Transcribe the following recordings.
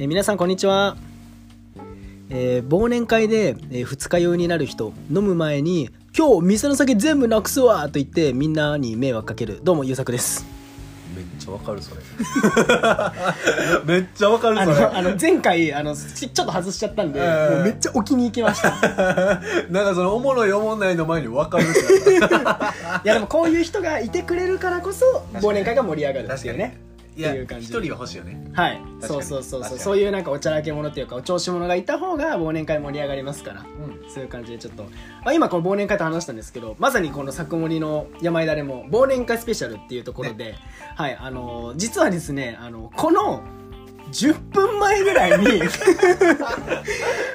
えー皆さんこんにちは、えー忘年会で、えー二日酔いになる人飲む前に「今日店の酒全部なくすわ!」と言ってみんなに迷惑かける。どうもゆうさくです。めっちゃわかるそれ。めっちゃわかるあそれ。のあの前回あのちちょっと外しちゃったんで、えー。もうめっちゃ置きに行きました。なんかそのおもろいおもんないの前にわかる いやでもこういう人がいてくれるからこそ忘年会が盛り上がるっていうねいやっていう感じ。一人は欲しいよね。はい。そうそうそうそう。そういうなんかおちゃらけ者っていうかお調子者がいた方が忘年会盛り上がりますから。うん。そういう感じでちょっと、まあ、今この忘年会と話したんですけどまさにこの作盛の山枝でも忘年会スペシャルっていうところで、はいあのー実はですねあのこの10分前ぐらいに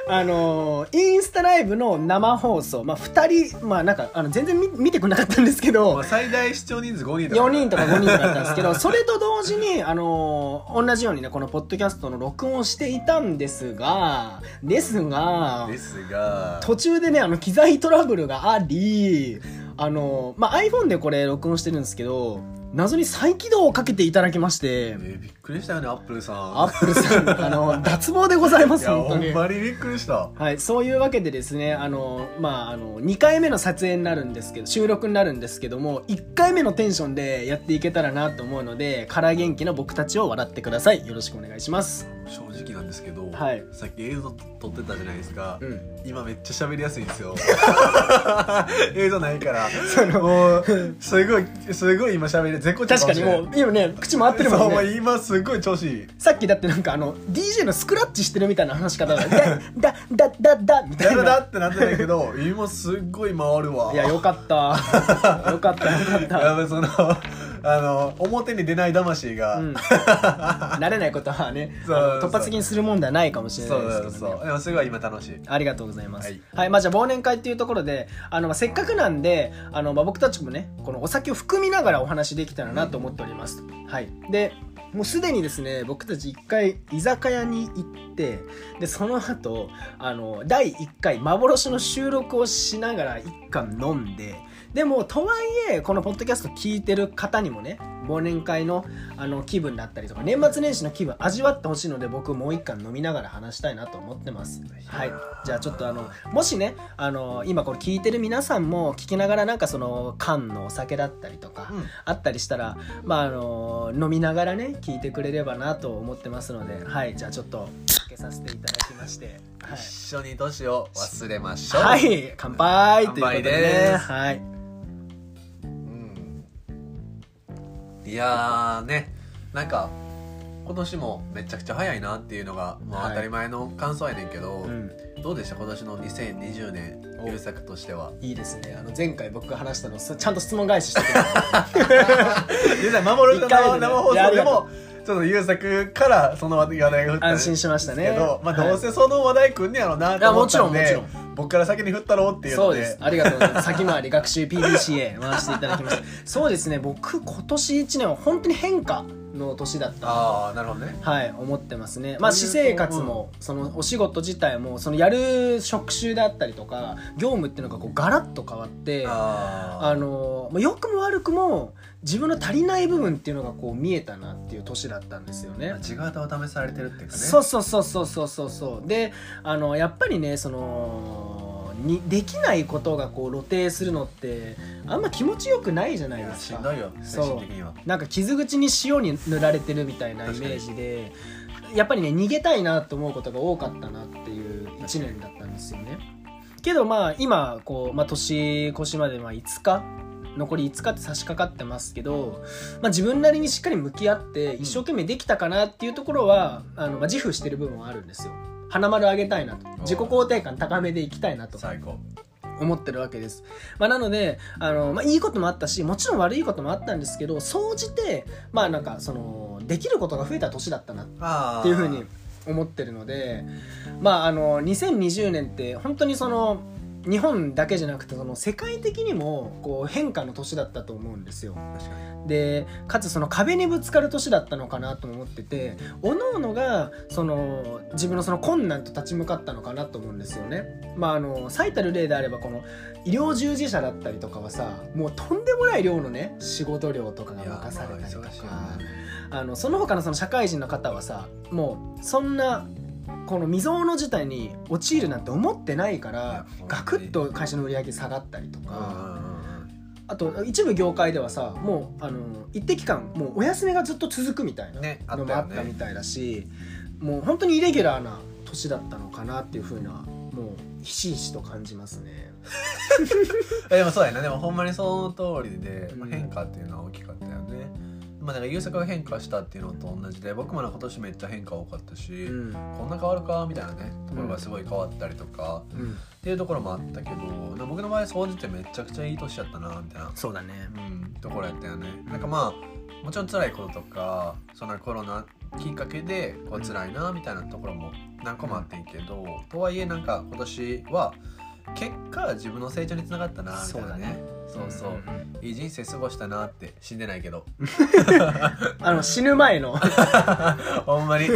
あのーインスタライブの生放送、まあ、2人まあなんかあの全然見見てくれなかったんですけどまあ最大視聴人数5人とか4人とか5人だったんですけどそれと同時に、あのー同じようにねこのポッドキャストの録音をしていたんですがですがですが。途中でねあの機材トラブルがありあの、まあ、iPhone でこれ録音してるんですけど謎に再起動をかけていただきましてえーびっくりしたよねアップルさんアップルさん あの脱帽でございます本当に。ほんまにびっくりしたはい、そういうわけでですね、あの、まあ、あの、2回目の撮影になるんですけど、収録になるんですけども、1回目のテンションでやっていけたらなと思うので、から元気な僕たちを笑ってください。よろしくお願いします。正直なんですけど、はいさっき映像撮ってたじゃないですか、うん。今めっちゃ喋りやすいんですよ 映像ないからそのもうすごいすごい今喋り絶好調確かにもう、今ね、口回ってるもんそう。今すごい調子いいさっきだってなんかあの、DJ のスクラッチしてるみたいな話し方だ。だ、だ、だ、だ、だ、みたいだだだな。ってなってないけど今すっごい回るわいや、よかった。よかった、よかった。やべその あの表に出ない魂が、うん、慣れないことはね突発的にするもんではないかもしれなそいうですけど、ね、そうでもすごい今楽しいありがとうございます。ははいい、まあじゃあ忘年会っていうところで、あの、まあ、せっかくなんで、あの、まあ、僕たちもね、このお酒を含みながらお話できたらなと思っております。はい。で、もうすでにですね、僕たち一回居酒屋に行って、で、その後、あの、第一回幻の収録をしながら一貫飲んで、でも、とはいえ、このポッドキャスト聞いてる方にもね、忘年会のあの気分だったりとか、年末年始の気分味わってほしいので、僕もう一貫飲みながら話したいなと思ってます。はい。じゃあちょっとあの、もしね、あの、今これ聞いてる皆さんも聞きながらなんかその缶のお酒だったりとか、うんあったりしたら、まああの、飲みながらね、聞いてくれればなと思ってますので、はい。じゃあちょっと開けさせていただきまして、はい。一緒に年を忘れましょうはい、乾杯ということで乾杯でね、すはい。いやーねなんか今年もめちゃくちゃ早いなっていうのが、まあ、はい。当たり前の感想やねんけど、うん。どうでした？今年の2020年お。優作としては。いいですね。あの前回僕が話したのちゃんと質問返ししてくれ 実際幻の一回でね。生生放送でもちょっと優作からその話題が振った安心しましたね。けど、まあ、はい。どうせその話題くんねやろうなと思ったんで、いやもちろ僕から先に振ったろっていうのそうです。ありがとうございます。先回り学習 PDCA 回していただきました。そうですね。僕今年1年は本当に変化の年だったなああなるほどねとはい思ってますね。まあ私生活もそのお仕事自体もそのやる職種だったりとか業務っていうのがこうガラッと変わって。ああのまあ良くも悪くも自分の足りない部分っていうのがこう見えたなっていう年だったんですよね。あ地形を試されてるっていうかねそうそうそうそうそうそうそうであのやっぱりねそのにできないことがこう露呈するのってあんま気持ちよくないじゃないですか。しんどいよ精そう。神的には。なんか傷口に塩に塗られてるみたいなイメージでやっぱりね逃げたいなと思うことが多かったなっていう1年だったんですよね。けどまあ今こう、まあ、年越しまでまあ5日残り5日って差し掛かってますけど、まあ、自分なりにしっかり向き合って一生懸命できたかなっていうところは、あのまあ、自負してる部分はあるんですよ花丸あげたいなと。自己肯定感高めでいきたいなと。最高。思ってるわけです。まあ、なので、あの、まあ、いいこともあったし、もちろん悪いこともあったんですけど、総じて、まあ、なんか、その、できることが増えた年だったな。っあていうふうに思ってるので、まあ、あの、2020年って、本当にその、日本だけじゃなくてその世界的にもこう変化の年だったと思うんですよ。でかつその壁にぶつかる年だったのかなとも思ってて各々がその自分のその困難と立ち向かったのかなと思うんですよね。まああの最たる例であればこの医療従事者だったりとかはさもうとんでもない量のね仕事量とかが任されたりとか。あのその他のその社会人の方はさもうそんなこの未曾有の事態に陥るなんて思ってないかいらやガクッと会社の売り上げ下がったりとか。あと一部業界ではさもうあの一定期間もうお休みがずっと続くみたいなねあのもあったみたいだし、もう本当にイレギュラーな年だったのかなっていうふうなもうひしひしと感じますね。えでもそうやなでもほんまにその通りで、まあうん。変化っていうのは大きかったよねまあなんか優作が変化したっていうのと同じで僕も今年めっちゃ変化多かったし、うん。こんな変わるかみたいなねところがすごい変わったりとか、うん、っていうところもあったけど僕の場合総じてめちゃくちゃいい年やったなみたいな、そうだね。うん、ところやったよね。なんかまあもちろん辛いこととかそのコロナきっかけでこう辛いなみたいなところも何個もあってんけど、とはいえなんか今年は結果自分の成長につながったなみたいうなね。そうそう、いい人生過ごしたなって死んでないけど。あの死ぬ前の。ほんまに。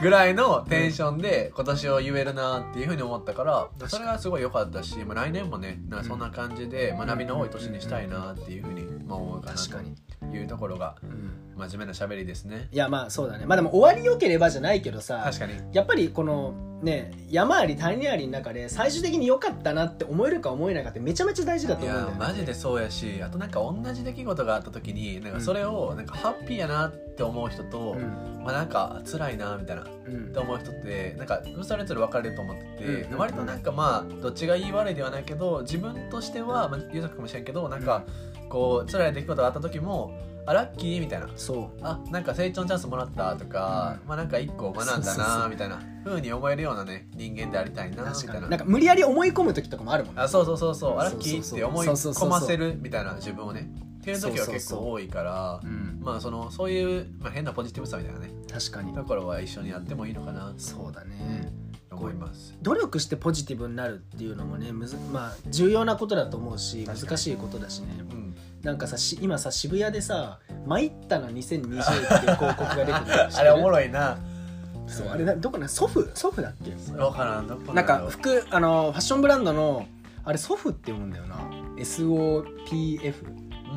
ぐらいのテンションで今年を言えるなっていうふうに思ったからそれがすごい良かったし、まあ、来年もねなんかそんな感じで学びの多い年にしたいなっていうふうにまあ思うかな確かに、というところがうん。真面目な喋りですね。いやまあそうだね。まあでも終わりよければじゃないけどさ確かに。やっぱりこのね山あり谷ありの中で最終的に良かったなって思えるか思えないかってめちゃめちゃ大事だとい思うんだよね。やマジでそうやしあとなんか同じ出来事があった時になんかそれをなんかハッピーやなって思う人と、うん。まあなんか辛いなみたいなうん。って思う人ってなんかそれぞれ分かれると思ってて、うん。割となんかまあどっちがいい悪いではないけど自分としては、まあ、ゆうたくかもしれんけどなんかこう辛い出来事があった時もあラッキーみたいな。そう。あなんか成長のチャンスもらったとか、うん。まあなんか一個学んだなみたいな。風に思えるようなね人間でありたいなみたいな。なんか無理やり思い込む時とかもあるもんね。あそうそうそうそう。あラッキーって思い込ませるみたいな自分をね。っていう時は結構多いからうん。まあそのそういう、まあ、変なポジティブさみたいなね。確かに。ところは一緒にやってもいいのかな。そうだね。と思います。努力してポジティブになるっていうのもねむずまあ重要なことだと思うし難しいことだしね。うん。なんかさし今さ渋谷でさ「参ったな2020」っていう広告が出てる。あれおもろいな。そうあれなどこな祖父祖父だっけ？なんか服あのファッションブランドのあれ祖父って読むんだよな。SOPF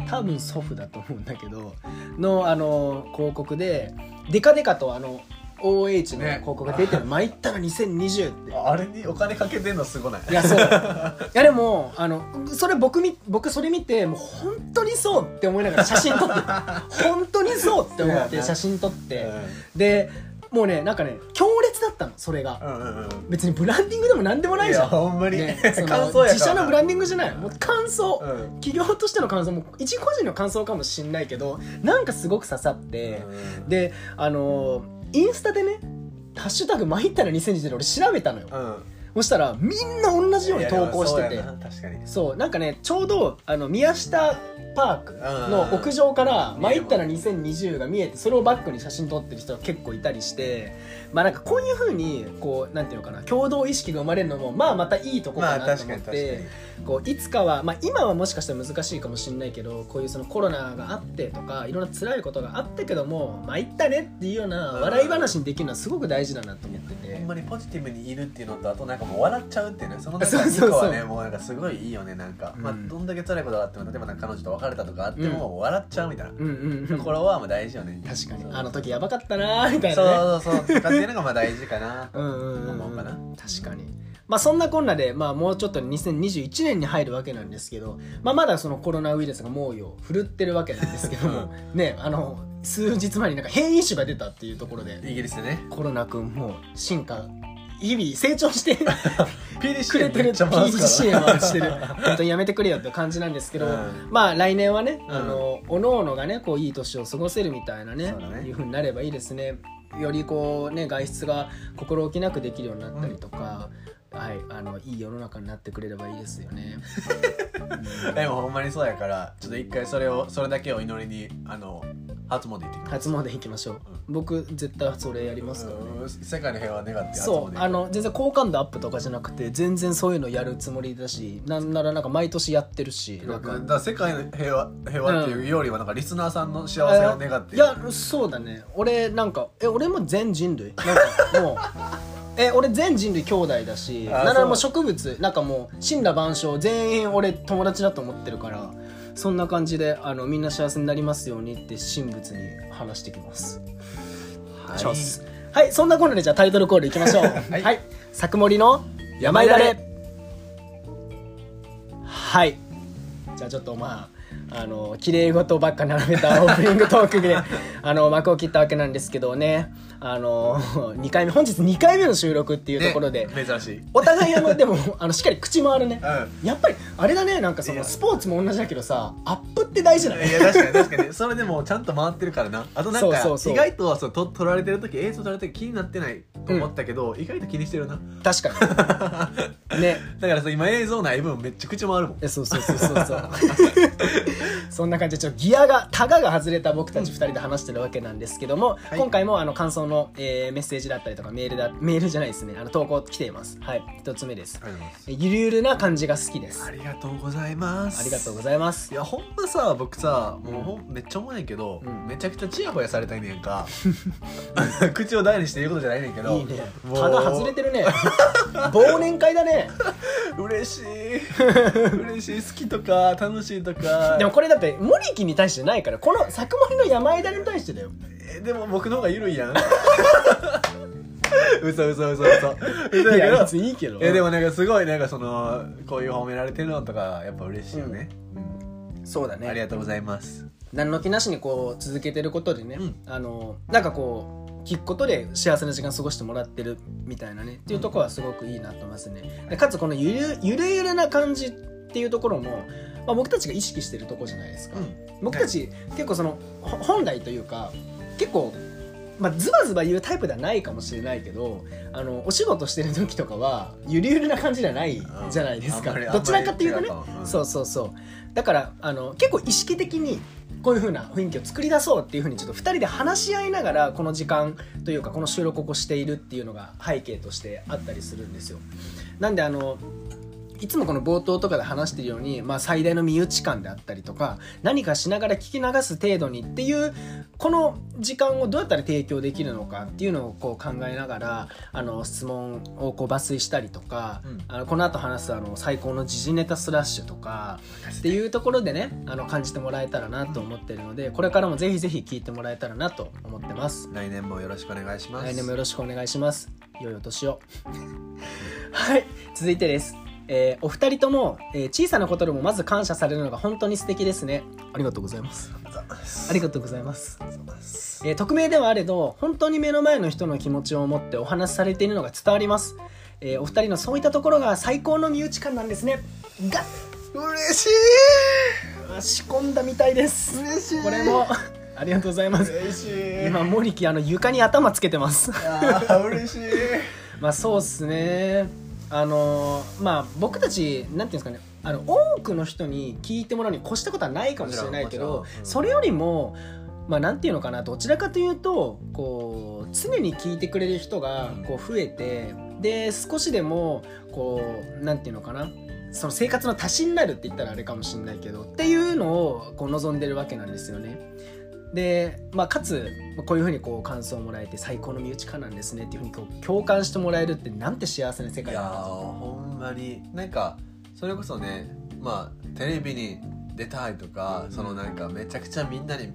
多分祖父だと思うんだけどのあの広告でデカデカとあの OH のね。広告が出てる「参ったな2020」って。あれにお金かけてんのすごない。いやそう。いやでもあのそれ僕み僕それ見てもう本当にそうって思いながら写真撮って本当にそうって思って写真撮って。でもうねなんかね強烈だったのそれが。うんうんうん。別にブランディングでも何でもないじゃん。ほんまに。ね 感想やから。自社のブランディングじゃない。もう感想、うん。企業としての感想も一個人の感想かもしんないけどなんかすごく刺さって、であのーインスタでね「ハッシュタグ参ったら2020」で俺調べたのよ、うん。そしたらみんな同じように投稿してて。そうなんかねちょうどあの宮下パークの屋上から「参ったら2020」が見えてそれをバックに写真撮ってる人が結構いたりしてまあなんかこういうふうにこうなんていうのかな共同意識が生まれるのもまあまたいいとこかなと思って、こういつかは、まあ、今はもしかしたら難しいかもしれないけどこういうそのコロナがあってとかいろんな辛いことがあったけどもまあいったねっていうような笑い話にできるのはすごく大事だなと思ってて。ほんまにポジティブにいるっていうのとあとなんかもう笑っちゃうっていうねそのそうそうそう。2個はねもうなんかすごいいいよね。なんか、まあうんどんだけ辛いことがあっても例えばなんか彼女と別れたとかあっても、笑っちゃうみたいな。うんうんうん。ところはもう大事よね。確かに。あの時やばかったなーみたいなね。そうそうそう。とかっていうのがまあ大事かな。とうんうんうん。思うかな。確かに。まあそんなこんなで、まあ、もうちょっと2021年に入るわけなんですけど、まあ、まだそのコロナウイルスが猛威を振るってるわけなんですけども ねあの数日前になんか変異種が出たっていうところで。イギリスでね。コロナ君も進化日々成長して くれてる PDCA から。回してる。本当にやめてくれよって感じなんですけど、うん。まあ来年はね、うん。あのおのおのがねこういい年を過ごせるみたいなねね。いう風になればいいですね。よりこうね外出が心置きなくできるようになったりとか、はいあのいい世の中になってくれればいいですよね、う んでもほんまにそうやからちょっと一回それをそれだけを祈りにあの初詣行ってきます。初詣行きましょう、僕絶対それやりますからね。うん。世界の平和を願って初詣そうあの全然好感度アップとかじゃなくて全然そういうのやるつもりだしなんならなんか毎年やってるしなんか。だから世界の平和平和っていうよりはなんかリスナーさんの幸せを願っていやそうだね。俺なんかえ俺も全人類？なんかもう え俺全人類兄弟だしあなんならもうそ植物なんかもう死んだ万象全員俺友達だと思ってるからそんな感じであのみんな幸せになりますようにって神仏に話してきます。はい。はいそんなこんなでじゃあタイトルコールいきましょう。はい、はい。作森の山いだれ。はい。じゃあちょっとまああの綺麗事ばっか並べたオープニングトークで あの幕を切ったわけなんですけどねあの2回目本日2回目の収録っていうところで、ね珍しい。お互いあのでもあのしっかり口回るね、うやっぱりあれだねなんかそのスポーツも同じだけどさアップって大事だね。いや確かに確かに。それでもちゃんと回ってるからな。あとなんか意外とそうと撮られてる時映像撮られてる時気になってないと思ったけど、意外と気にしてるな。確かに。ね。だからさ今映像ない分めっちゃ口回るもん。えそうそうそうそうそう。そんな感じでちょっとギアがタガが外れた僕たち2人で話してるわけなんですけども、はい。今回もあの感想の、えーメッセージだったりとかメールだメールじゃないですね。あの投稿来ています。はい。一つ目です。ゆるゆるな感じが好きです。ありがとうございます。ありがとうございます。いやほんまさ僕さもうほんめっちゃ思うねんけど、うん。めちゃくちゃチヤホヤされたいねんか。口を大にして言うことじゃないねんけどいいね。もうタガ外れてるね。忘年会だね。嬉しい。嬉しい。好きとか楽しいとか。でもこれだって森木に対してないからこの作森の山枝に対してだよえでも僕の方が緩いやん。嘘嘘嘘嘘。嘘いややけど別にいいけど。えでもなんかすごいなんかそのこういう褒められてるのとかやっぱ嬉しいよね、そうだうんありがとうございます。何の気なしにこう続けてることでね、うん。あのなんかこう聞くことで幸せな時間過ごしてもらってるみたいなねっていうところはすごくいいなと思いますね。でかつこのゆるゆるゆるな感じっていうところも、まあ、僕たちが意識してるところじゃないですか、僕たち結構そのほ本来というか結構まあ、ズバズバ言うタイプではないかもしれないけどあのお仕事してる時とかはゆるゆるな感じじゃないじゃないですか。どちらかっていうとね。そうそうそう。だからあの結構意識的にこういう風な雰囲気を作り出そうっていう風にちょっと2人で話し合いながらこの時間というかこの収録をしているっていうのが背景としてあったりするんですよ。なんであのいつもこの冒頭とかで話してるように、まあ、最大の身内感であったりとか何かしながら聞き流す程度にっていうこの時間をどうやったら提供できるのかっていうのをこう考えながらあの質問をこう抜粋したりとか、うん。あのこの後話すあの最高の時事ネタスラッシュとかっていうところでねあの感じてもらえたらなと思ってるのでこれからもぜひぜひ聞いてもらえたらなと思ってます。来年もよろしくお願いします。来年もよろしくお願いします。良いお年を。はい続いてです、えーお二人とも、えー小さなことでもまず感謝されるのが本当に素敵ですね。ありがとうございます。ありがとうございます、えー匿名ではあれど本当に目の前の人の気持ちを持ってお話しされているのが伝わります、えーお二人のそういったところが最高の身内感なんですね。が嬉しあ仕込んだみたいです。い嬉しい。これもありがとうございます。嬉しい。今森木あの床に頭つけてます。あー嬉しい。まあそうっすねあのーまあ僕たちなんていうんですかねあの多くの人に聞いてもらうに越したことはないかもしれないけどうんそれよりもまあなんていうのかなどちらかというとこう常に聞いてくれる人がこう増えてで少しでもこうなんていうのかなその生活の足しになるって言ったらあれかもしれないけどっていうのをこう望んでるわけなんですよね。で、まあ、かつまあこういうふうにこう感想をもらえて最高の身内感なんですねっていうふうにこう共感してもらえるってなんて幸せな世いやー界だなとほんまになんかそれこそねまあテレビに出たいとかそのなんかめちゃくちゃみんなに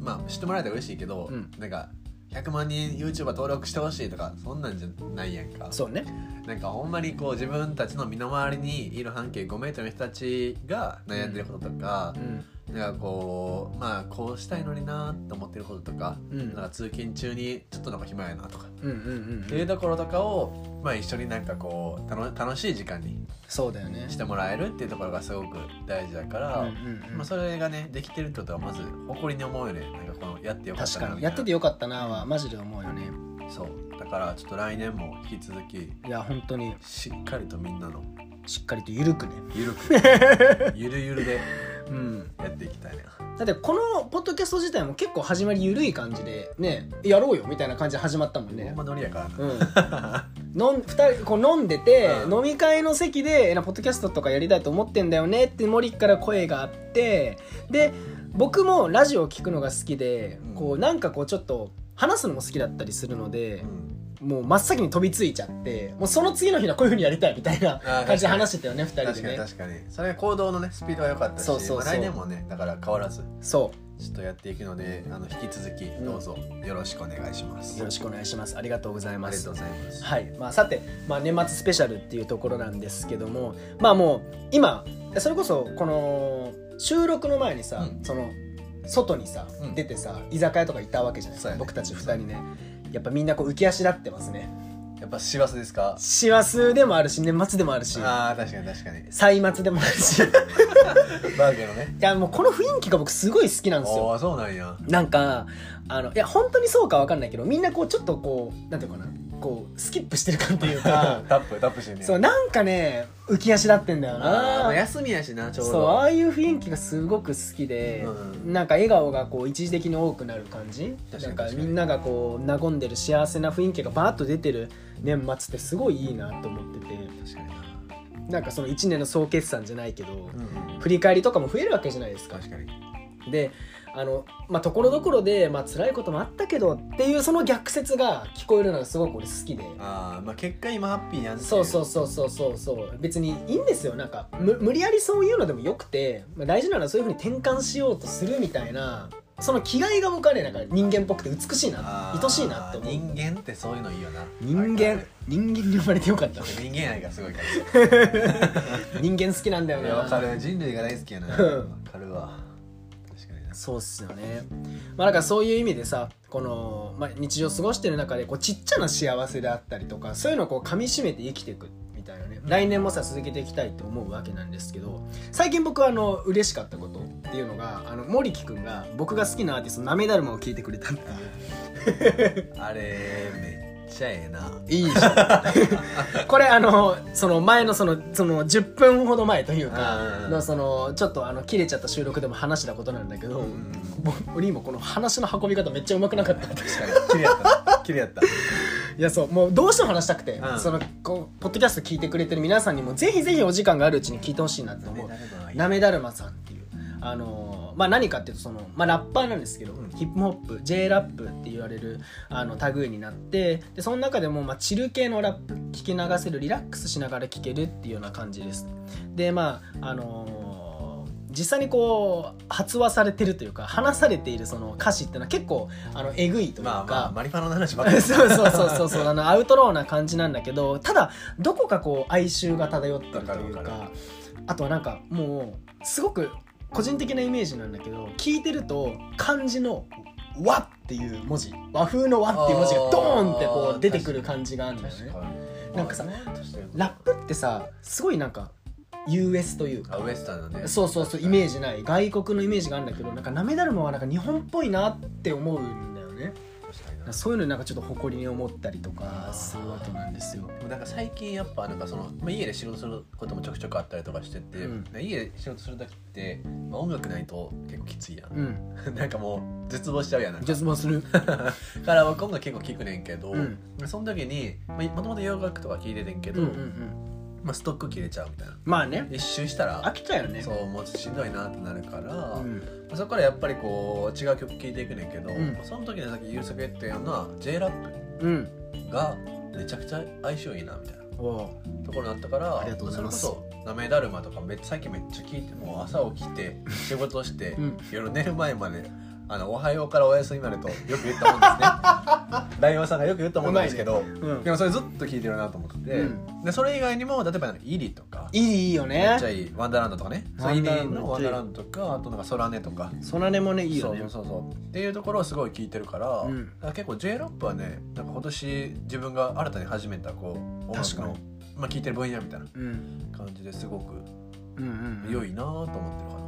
まあ知ってもらえたら嬉しいけど、うん。なんか100万人 YouTuber 登録してほしいとかそんなんじゃないやんか。そうね。なんかほんまにこう自分たちの身の回りにいる半径 5m の人たちが悩んでることとかう、んなんかこうまあこうしたいのになーって思ってることとか、うん。なんか通勤中にちょっとなんか暇やなとか、うんうんうんっていうところとかを、まあ、一緒になんかこう楽楽しい時間にそうだよねしてもらえるっていうところがすごく大事だから、まあ、それがねできてるってことはまず誇りに思うよね。なんかこのやってよかった確な。かに。やっててよかったなはマジで思うよね。そう。だからちょっと来年も引き続きいや本当に。しっかりとみんなのしっかりと緩くね。ゆるく。ゆるゆるで。うん。やっていきたいな。だってこのポッドキャスト自体も結構始まり緩い感じでねやろうよみたいな感じで始まったもんね。ほんまノリやからな。うん、飲ん二人こう飲んでて、うん。飲み会の席でえな「ポッドキャストとかやりたいと思ってんだよね」って森から声があってで僕もラジオを聞くのが好きで、うん。こうなんかこうちょっと話すのも好きだったりするのでう、んもう真っ先に飛びついちゃってもうその次の日にはこういうふうにやりたいみたいな感じで話してたよね二人確かにでね確かに。それが行動のねスピードが良かったしそうそうそ来年もねだから変わらずそちょっとやっていくのであの引き続きどうぞよろしくお願いします、うよろしくお願いします。ありがとうございます。ありがとうございます。はい。まあ、さて、まあ、年末スペシャルっていうところなんですけどもまあもう今それこそこの収録の前にさ、うん。その外にさ、うん。出てさ居酒屋とか行ったわけじゃないですか、僕たち二人ねやっぱみんなこう浮き足立ってますね。やっぱ師走ですか？師走でもあるし年末でもあるし。ああ確かに確かに。歳末でもあるし。い バーゲンのね。やもうこの雰囲気が僕すごい好きなんですよ。おおそうなんや。なんかあのいや本当にそうかわかんないけどみんなこうちょっとこうなんていうのかなこうスキップしてる感っていうか。タップタップしてんねや。そうなんかね浮き足立ってんだよあーまなあ休みやしなちょうど。そうああいう雰囲気がすごく好きで、うん。なんか笑顔がこう一時的に多くなる感じ。なんかみんながこう和んでる幸せな雰囲気がバーッと出てる年末ってすごいいいなと思ってて。確かにな。なんかその1年の総決算じゃないけど、うんうん。振り返りとかも増えるわけじゃないですか。確かに。であのまあところどころでまあ辛いこともあったけどっていうその逆説が聞こえるのがすごく俺好きで。ああまあ結果今ハッピーやんそう。そうそうそうそうそう。別にいいんですよ。なんかむ無理やりそういうのでもよくて、まあ、大事なのはそういうふうに転換しようとするみたいなその気概が僕はねなんか人間っぽくて美しいな愛しいなって思う。人間ってそういうのいいよな。人間人間に生まれてよかった。人間愛がすごいから。人間好きなんだよな。かる。人類が大好きやなわうん。かるわそうっすよね。まあだかそういう意味でさこの、まあ、日常過ごしてる中でこうちっちゃな幸せであったりとかそういうのをこう噛みしめて生きていくみたいなね。来年もさ続けていきたいと思うわけなんですけど最近僕はあの嬉しかったことっていうのがあの森木くんが僕が好きなアーティストなめだるまを聴いてくれたっていう。あれめちゃええな。いいじゃん。これあのその前のそのその10分ほど前というかうん。のそのちょっとあの切れちゃった収録でも話したことなんだけど、うん。ぼ俺今この話の運び方めっちゃうまくなかった。確かに。綺麗やった。な綺麗やった。いやそうもうどうしても話したくて、うん。そのこうポッドキャスト聞いてくれてる皆さんにもぜひぜひお時間があるうちに聞いてほしいなって思う。なめだるまさんっていうあのーまあ何かっていうとその、まあ、ラッパーなんですけど、うん。ヒップホップ J ラップって言われるあの類になってでその中でも、まあ、チル系のラップ聞き流せるリラックスしながら聞けるっていうような感じです。でまああのー実際にこう発話されてるというか話されているその歌詞っていうのは結構あのえぐいというか、まあまあマリファナの話ばっかり。そうそうそうそうそうあのアウトローな感じなんだけどただどこかこう哀愁が漂ってるというかあとはなんかもうすごく個人的なイメージなんだけど聞いてると漢字の「和」っていう文字和風の「和」っていう文字がドーンってこう出てくる感じがあるんだよね。なんかさラップってさすごいなんか US というか。あウエスタンのね。そうそうそうイメージない。外国のイメージがあるんだけどなんかなめだるまはなんか日本っぽいなって思うんだよねそういうのになんかちょっと誇りに思ったりとかするわけなんですよ。なんか最近やっぱなんかその、まあ、家で仕事することもちょくちょくあったりとかしてて、うん家で仕事する時って、まあ、音楽ないと結構きついやん、うん、なんかもう絶望しちゃうやん絶望する。から僕音楽結構聴くねんけど、うんその時にまあもともと洋楽とか聴いててんけど、うんうんうん。まあ、ストック切れちゃうみたいな。まあね、一周したら飽きちゃうよね。そうもうしんどいなってなるから、うん、まあそこからやっぱりこう違う曲聴いていくねんけど、うん。その時にさっきユースケっていうのは J ラッうん。プがめちゃくちゃ相性いいなみたいな。おところになったからありがとうございます。それこそなめだるまとかめ最近めっちゃ聞いてもう朝起きて仕事して、うん。夜寝る前まであの「おはようからおやすみまで」とよく言ったもんですね。ライオンさんがよく言ったもんなんですけど、うん。でもそれずっと聞いてるなと思ってて、うん。でそれ以外にも例えばイリとかいいいいよめっちゃね。いい。ワンダーランドとかね。そうワイリンダーランドのワンダーランドとかあとなんかソラネとか。ソナネもね、いいよね。そう。そうそう。っていうところをすごい聞いてるから,、うん。結構 J ラップはねなんか今年自分が新たに始めたこう音楽のまあ聞いてる分野みたいなうん。感じですごく。良いなと思ってるかな、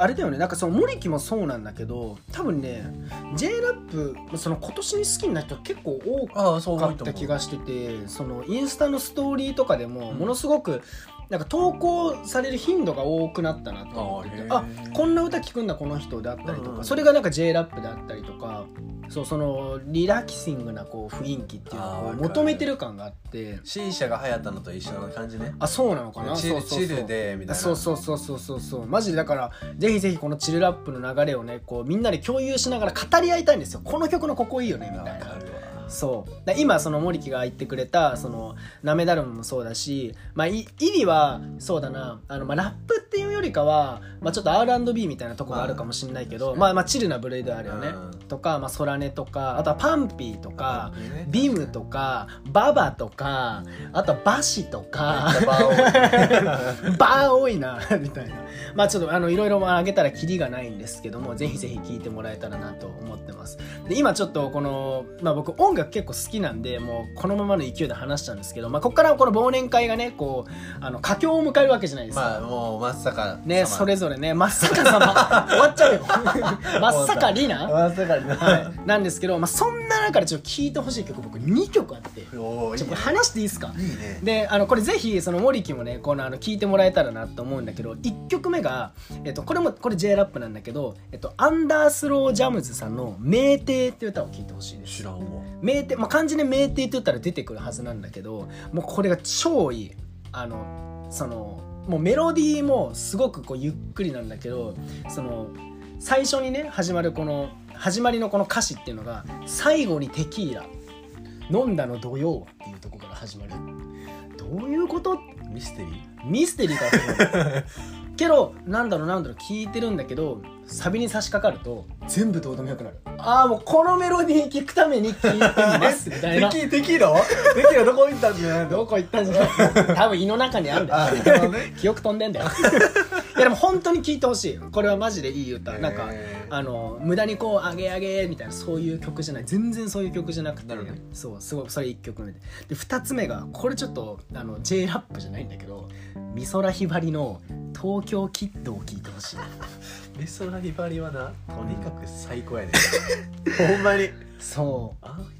あれだよね。なんかその森木もそうなんだけど多分ね J ラップその今年に好きになった人結構多かった気がしててそのインスタのストーリーとかでもうん。ものすごくなんか投稿される頻度が多くなったなと思っててあこんな歌聞くんだこの人であったりとか、うんうんそれがなんか J ラップであったりとかそうそのリラキシングなこう雰囲気っていうのを求めてる感があって。C 社が流行ったのと一緒な感じね。あそうなのかな？チルそうそうそう。チルでみたいな。そうそうそうそうそうそう。マジでだからぜひぜひこのチルラップの流れをねこうみんなで共有しながら語り合いたいんですよ。この曲のここいいよねみたいなそう。だ今その森木が言ってくれたそのなめだるまもそうだしまあい意味はそうだな。あの、まあ、ラップっていうよりかは、まあ、ちょっと R&B みたいなとこがあるかもしれないけど、まあまあ、まあチルな部類ではあるよね、うん。とか、まあ、ソラネとかあとはパンピーとかビムとかババとかあとはバシとか。バー多い。バー多いなみたいな。まあちょっとあのいろいろあげたらキリがないんですけどもぜひぜひ聴いてもらえたらなと思ってます。で今ちょっとこの、まあ、僕音楽結構好きなんでもうこのままの勢いで話したんですけど、まあ、ここからこの忘年会がねこうあの佳境を迎えるわけじゃないですか、まあもう真っ逆ね、それぞれね、真っ逆さま、終わっちゃうよ。真っ逆りな。真っ逆にな。はい、なんですけど、まあ、そんな中でちょっと聴いてほしい曲僕2曲あって。ちょっと話していいですか？いいね。であのこれぜひその森木もねこのあの聞いてもらえたらなと思うんだけど1曲目が、えっと、これもこれ J ラップなんだけど、えっと、アンダースロージャムズさんの「名帝」っていう歌を聴いてほしいです。知らんわ。名帝、まあ、漢字で名帝って言ったら出てくるはずなんだけどもうこれが超いい。あのそのもうメロディーもすごくこうゆっくりなんだけどその最初にね始まるこの始まりのこの歌詞っていうのが「最後にテキーラ飲んだの土曜」っていうとこから始まる。どういうこと？ミステリー。ミステリーだと思うけどなんだろうなんだろう聞いてるんだけどサビに差し掛かると全部どうでもよくなる。ああもうこのメロディー聞くために聞いています。みたいな。テキテキーラはテキーラどこ行ったんじゃないどこ行ったんじゃない多分胃の中にあるんだあよね。記憶飛んでんだよ。いやでも本当に聞いてほしい。これはマジでいい歌なんかあの無駄にこう「あげあげ」みたいな。そういう曲じゃない。全然そういう曲じゃなくて。ね。そうすごいそれ1曲目で。で2つ目がこれちょっとあの J ラップじゃないんだけど美空ひばりの「東京キッド」を聴いてほしい美空ひばりはなとにかく最高やねほんまに。そう。あの人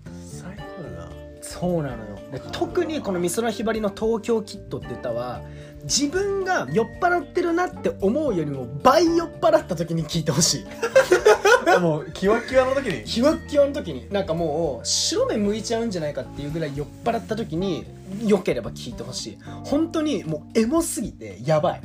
最高だな。そうなのよ。で特にこの美空ひばりの「東京キッド」って歌は自分が酔っ払ってるなって思うよりも倍酔っ払った時に聴いてほしい。もうキワキワの時に？キワッキワの時に。なんかもう白目向いちゃうんじゃないかっていうぐらい酔っ払った時に良ければ聴いてほしい。本当にもうエモすぎてやばい。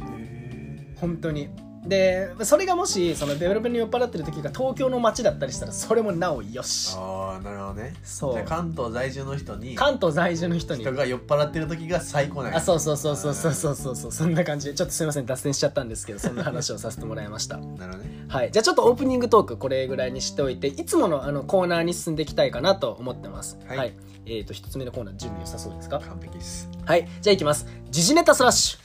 本当にでそれがもしそのベロベロに酔っ払ってる時が東京の街だったりしたらそれもなおよし。ああなるほどね。そう。じゃあ関東在住の人に関東在住の人に。人が酔っ払ってる時が最高なんや。あそうそうそうそうそうそうそう。そうそんな感じ。でちょっとすいません脱線しちゃったんですけどそんな話をさせてもらいました。なるほどね。はい。じゃあちょっとオープニングトークこれぐらいにしておいていつものあのコーナーに進んでいきたいかなと思ってます。はい。えっ、と一つ目のコーナー準備良さそうですか？完璧です。はい。じゃあいきます。時事ネタスラッシ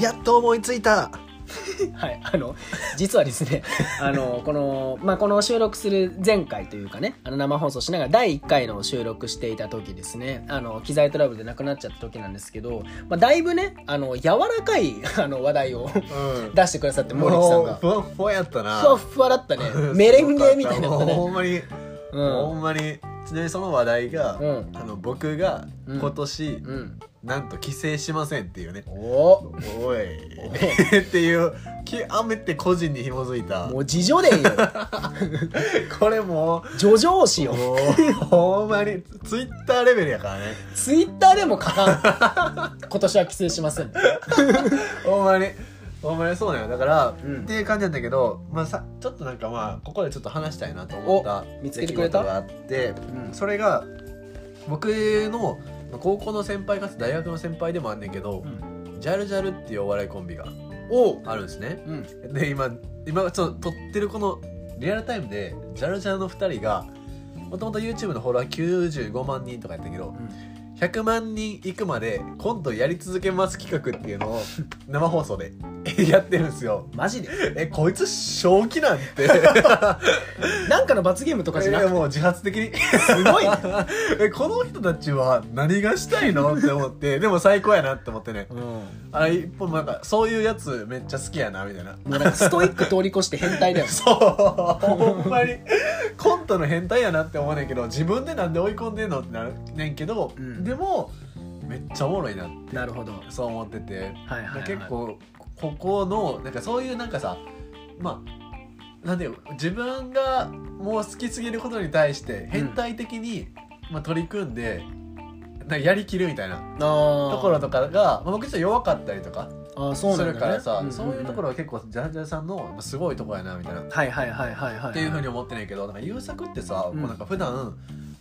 やっと思いついた。ュ はいあの実はですね あのこのまあこの収録する前回というかねあの生放送しながら第1回の収録していた時ですねあの機材トラブルで亡くなっちゃった時なんですけど、まあ、だいぶねあの柔らかいあの話題をうん。出してくださって森木さんが。ふわふわやったな。ふわっふわだったね。メレンゲみたいなほんまに、うん。ほんまに。ちなみにその話題が、うん。あの僕がうん。今年、うんなんと帰省しませんっていうね。おおい。っていう極めて個人に紐づいた。もう自助伝よ。これも叙情詩よう。ほんまにツイッターレベルやからね。ツイッターでも書かん。今年は帰省しません。ほんまに。ほんまにそうなのよだから、うん。っていう感じなんだけど、まあ、さちょっとなんかまあここでちょっと話したいなと思ったお見つけてくれた？があって、うん。それが僕のまあ高校の先輩かつ大学の先輩でもあんねんけど、ジャルジャルっていうお笑いコンビがおあるんですね。うん。で今今ちょっと撮ってるこのリアルタイムでジャルジャルの2人がもともと YouTube のフォロワー95万人とかやったけど100万人いくまでコントやり続けます企画っていうのを生放送で やってるんですよ。マジで？えこいつ正気なんて。なんかの罰ゲームとかじゃなくて？えもう自発的に。すごいね。えこの人たちは何がしたいのって思ってでも最高やなって思ってね。うん。もあれ一本なんかそういうやつめっちゃ好きやなみたいな。うなんかストイック通り越して変態だよそう。ほんまに。コントの変態やなって思うねんけど自分でなんで追い込んでんのってなるねんけど、うん。でもめっちゃおもろいなってなるほど。はいそう思ってて、はい、はい、結構ここのなんかそういうなんかさまあなんでよ自分がもう好きすぎることに対して変態的に、まあ、取り組んでなんかやりきるみたいなところとかが、まあ、僕ちょっと弱かったりとかあーそうするからさ、んんん。そういうところは結構ジャルジャルさんのまあすごいところやなみたいな、はいはいはいはいはいっていうふうに思ってないけどなんか優作ってさ、うん。こうなんか普段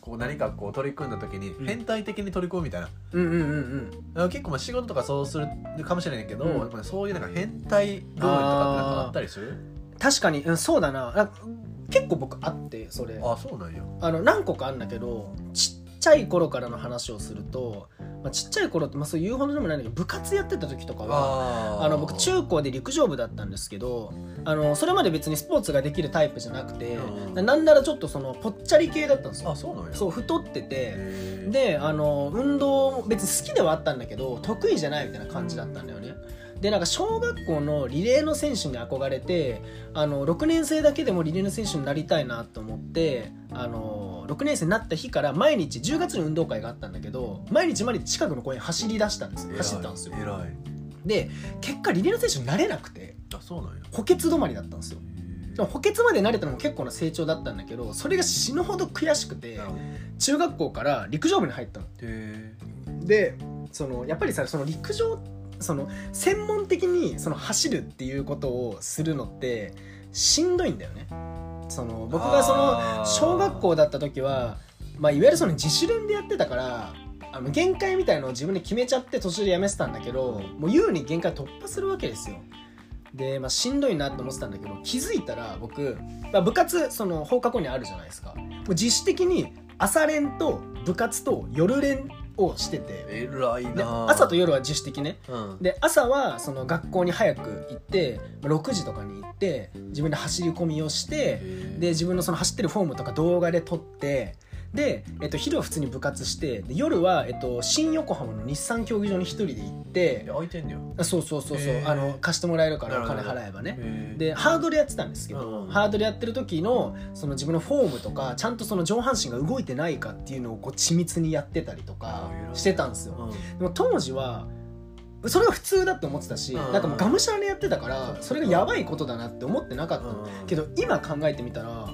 こう何かこう取り組んだ時にうん。変態的に取り組むみたいな、うんうんうんうん。結構まあ仕事とかそうするかもしれないけど、うん。そういうなんか変態部分とかってなんかあったりする？確かに、うん、そうだな。あ結構僕あってそれ。あそうなんや。あの何個かあるんだけどちっちゃい頃からの話をすると、まあ、ちっちゃい頃って、まあ、そう言うほどでもないんだけど部活やってた時とかはああの僕中高で陸上部だったんですけどあのそれまで別にスポーツができるタイプじゃなくて、うん。なんならちょっとそのぽっちゃり系だったんですよ。あそうなんや。そう太っててであの運動も別に好きではあったんだけど得意じゃないみたいな感じだったんだよねでなんか小学校のリレーの選手に憧れてあの6年生だけでもリレーの選手になりたいなと思ってあの6年生になった日から毎日10月に運動会があったんだけど毎日毎日近くの公園走り出したんです走ったんですよ。で結果リレーの選手になれなくてあそうなんや。補欠止まりだったんですよ。でも補欠まで慣れたのも結構な成長だったんだけどそれが死ぬほど悔しくて中学校から陸上部に入ったの。へでそのやっぱりさその陸上その専門的にその走るっていうことをするのってしんどいんだよね。その僕がその小学校だった時は、まあ、いわゆるその自主練でやってたからあの限界みたいのを自分で決めちゃって途中でやめてたんだけどもう優に限界突破するわけですよ。で、まあ、しんどいなって思ってたんだけど気づいたら僕、まあ、部活その放課後にあるじゃないですか。もう自主的に朝練と部活と夜練をしてて。偉いでな朝と夜は自主的ね。うん。で朝はその学校に早く行ってまあ6時とかに行って自分で走り込みをしてで自分のその走ってるフォームとか動画で撮ってで、えっと、昼は普通に部活してで夜は、えっと、新横浜の日産競技場に一人で行ってえ開いてんねよ。あそうそうそうそうへー。あの貸してもらえるからお金払えばね。へー。でハードルやってたんですけど、うんハードルやってる時のその自分のフォームとかちゃんとその上半身が動いてないかっていうのをこう緻密にやってたりとかしてたんですよ。うん。でも当時はそれが普通だって思ってたし、うん。なんかもうがむしゃらにやってたからそれがやばいことだなって思ってなかったけど今考えてみたら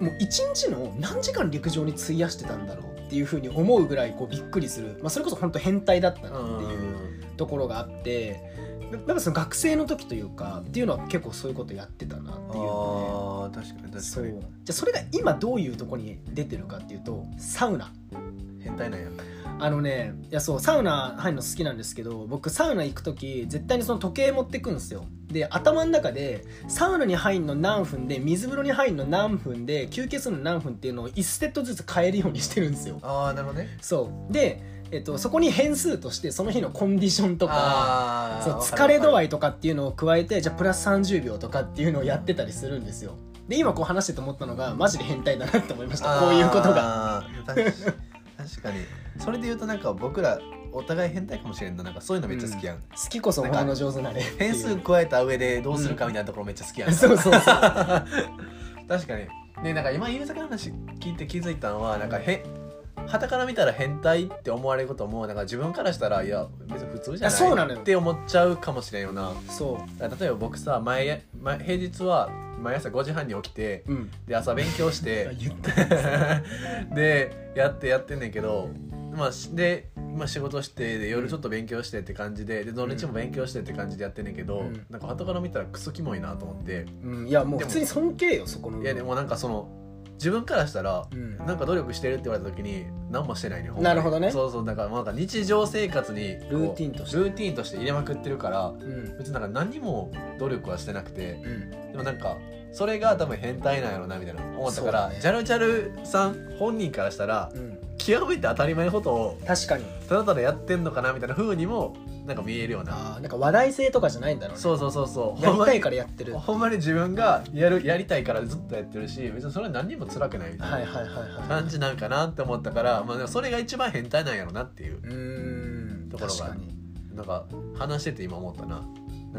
もう一日の何時間陸上に費やしてたんだろうっていうふうに思うぐらいこうびっくりする、まあ、それこそ本当変態だったなっていうところがあって。やっぱその学生の時というかっていうのは結構そういうことやってたなっていうのあー確かにで、確かに。そう。じゃあそれが今どういうところに出てるかっていうとサウナ。変態なんやあのねいやそうサウナ入るの好きなんですけど僕サウナ行く時絶対にその時計持ってくんですよ。で頭の中でサウナに入るの何分で水風呂に入るの何分で休憩するの何分っていうのを1セットずつ変えるようにしてるんですよ。ああなるほどね。そう。で、えっと、そこに変数としてその日のコンディションとかあそう疲れ度合いいとかっていうのを加えてじゃあプラス30秒とかっていうのをやってたりするんですよ。で今こう話してて思ったのがマジで変態だなって思いました。こういうことが。確かにそれで言うとなんか僕らお互い変態かもしれんななんかそういうのめっちゃ好きやん、好きこそ他の上手なれっていう。変数加えた上でどうするかみたいなところめっちゃ好きやん、そうそうそう 確かに。ねなんか今優作の話聞いて気づいたのはなんかへ旗から見たら変態って思われることもなんか自分からしたらいや別に普通じゃないって思っちゃうかもしれんよな。そう。例えば僕さ前前平日は毎朝5時半に起きてうん。で朝勉強してで やってやってんねんけどまあしで、まあ、仕事してで夜ちょっと勉強してって感じでで土日も勉強してって感じでやってんねんけど、うん。なんか後から見たらクソキモいなと思って。うん、いやもう普通に尊敬よそこの。いやでもなんかその自分からしたらうん。なんか努力してるって言われた時に何もしてないねなるほどね。そうそうだからなんか日常生活にルーティンとして。ルーティンとして入れまくってるからうん。別になんか何にも努力はしてなくてうん。でもなんかそれが多分変態なんやろなみたいな思ったから、ね。ジャルジャルさん本人からしたらうん極めて当たり前のことを確かに。ただただやってんのかなみたいな風にもなんか見えるような。あーなんか話題性とかじゃないんだろうね。そうそうそうそう。やりたいかからやってる。はほんまに自分がやるやりたいからずっとやってるし別にそれは何にも辛くないみいたいなはいはいはい感じなんかなって思ったから、まあ、でもそれが一番変態なんやろなっていう。うーん。ところが確かに。なんか話してて今思ったな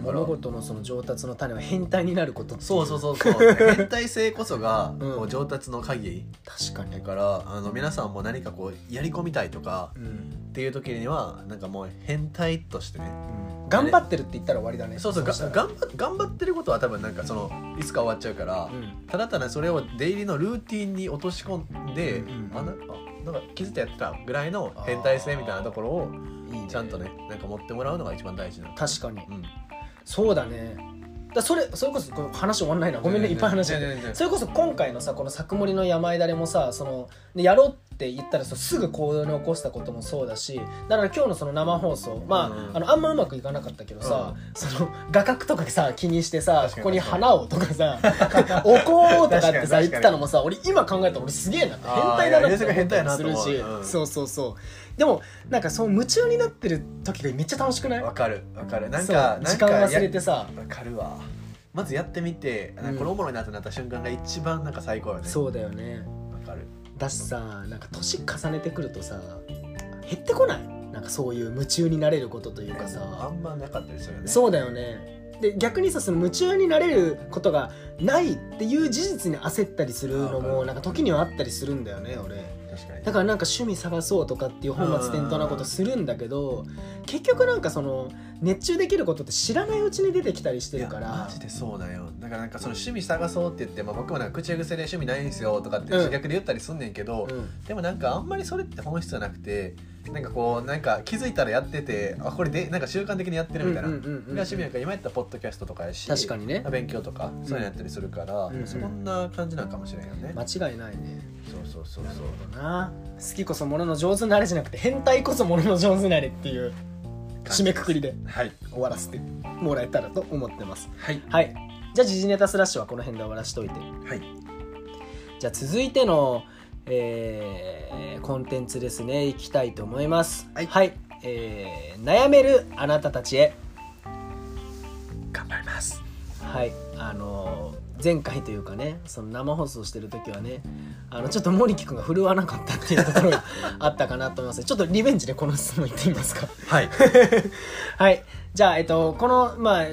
物事のその上達の種は変態になることっていそうそうそうそう。変態性こそがうん。こう上達の鍵。確かに。だからあの皆さんも何かこうやり込みたいとかうん。っていう時にはなんかもう変態としてね。頑張ってるって言ったら終わりだね。そうそう。がしたら頑張頑張ってることは多分なんかそのいつか終わっちゃうから、うん。ただただそれを出入りのルーティンに落とし込んで、うん。うんあなあなんか気づいてやってたぐらいの変態性みたいなところをいいね。ちゃんとねなんか持ってもらうのが一番大事な。の確かに。うんそうだね。だそれそれこそこれ話終わんないな。ごめんね。いっぱい話して。それこそ今回のさこの作盛りの山枝れもさそのでやろうって言ったらさすぐ行動に起こしたこともそうだしだから今日のその生放送まあ,、うん。あのあんまうまくいかなかったけどさ、その画角とかさ気にしてさここに花をとかさ 置こうとかってさ言ってたのもさ俺今考えたら俺すげえな。って変態だなって思ったりするし、うん。そうそうそうでもなんかそう夢中になってる時がめっちゃ楽しくない？わかるわかる。なんか時間忘れてさ。やわかるわ。まずやってみてなんかこれおもろいなってなった瞬間が一番なんか最高よね。そうだよね。わかる。だしさなんか年重ねてくるとさ減ってこない？なんかそういう夢中になれることというかあさんまなかったですよね。そうだよね。で逆にさその夢中になれることがないっていう事実に焦ったりするのもなんか時にはあったりするんだよね俺確かに。だからなんか趣味探そうとかっていう本末転倒なことするんだけど結局なんかその熱中できることって知らないうちに出てきたりしてるから。マジでそうなんよ。だからなんかその趣味探そうって言って、まあ、僕もなんか口癖で趣味ないんですよとかってうん。自虐で言ったりすんねんけど、うん。でもなんかあんまりそれって本質じゃなくてなんかこうなんか気づいたらやっててあこれでなんか習慣的にやってるみたいな、趣味なんか今やったらポッドキャストとかやし確かにね。まあ勉強とかそういうのやったりするから、うん。うん。そんな感じなんかもしれんよね、間違いないねそうそうそうなるそうほどな。好きこそものの上手なれじゃなくて変態こそものの上手なれっていう締めくくりではい。終わらせてもらえたらと思ってます。はい。はい。じゃあ時事ネタスラッシュはこの辺で終わらしといて。はい。じゃあ続いての、えーコンテンツですね。いきたいと思います。はい。えー悩めるあなたたちへ。頑張ります。はい。あのー前回というかねその生放送してる時はねあのちょっと森木君が振るわなかったっていうところがあったかなと思います。ちょっとリベンジでこの質問いってみますか。はい。はい。じゃあえっとこのまあ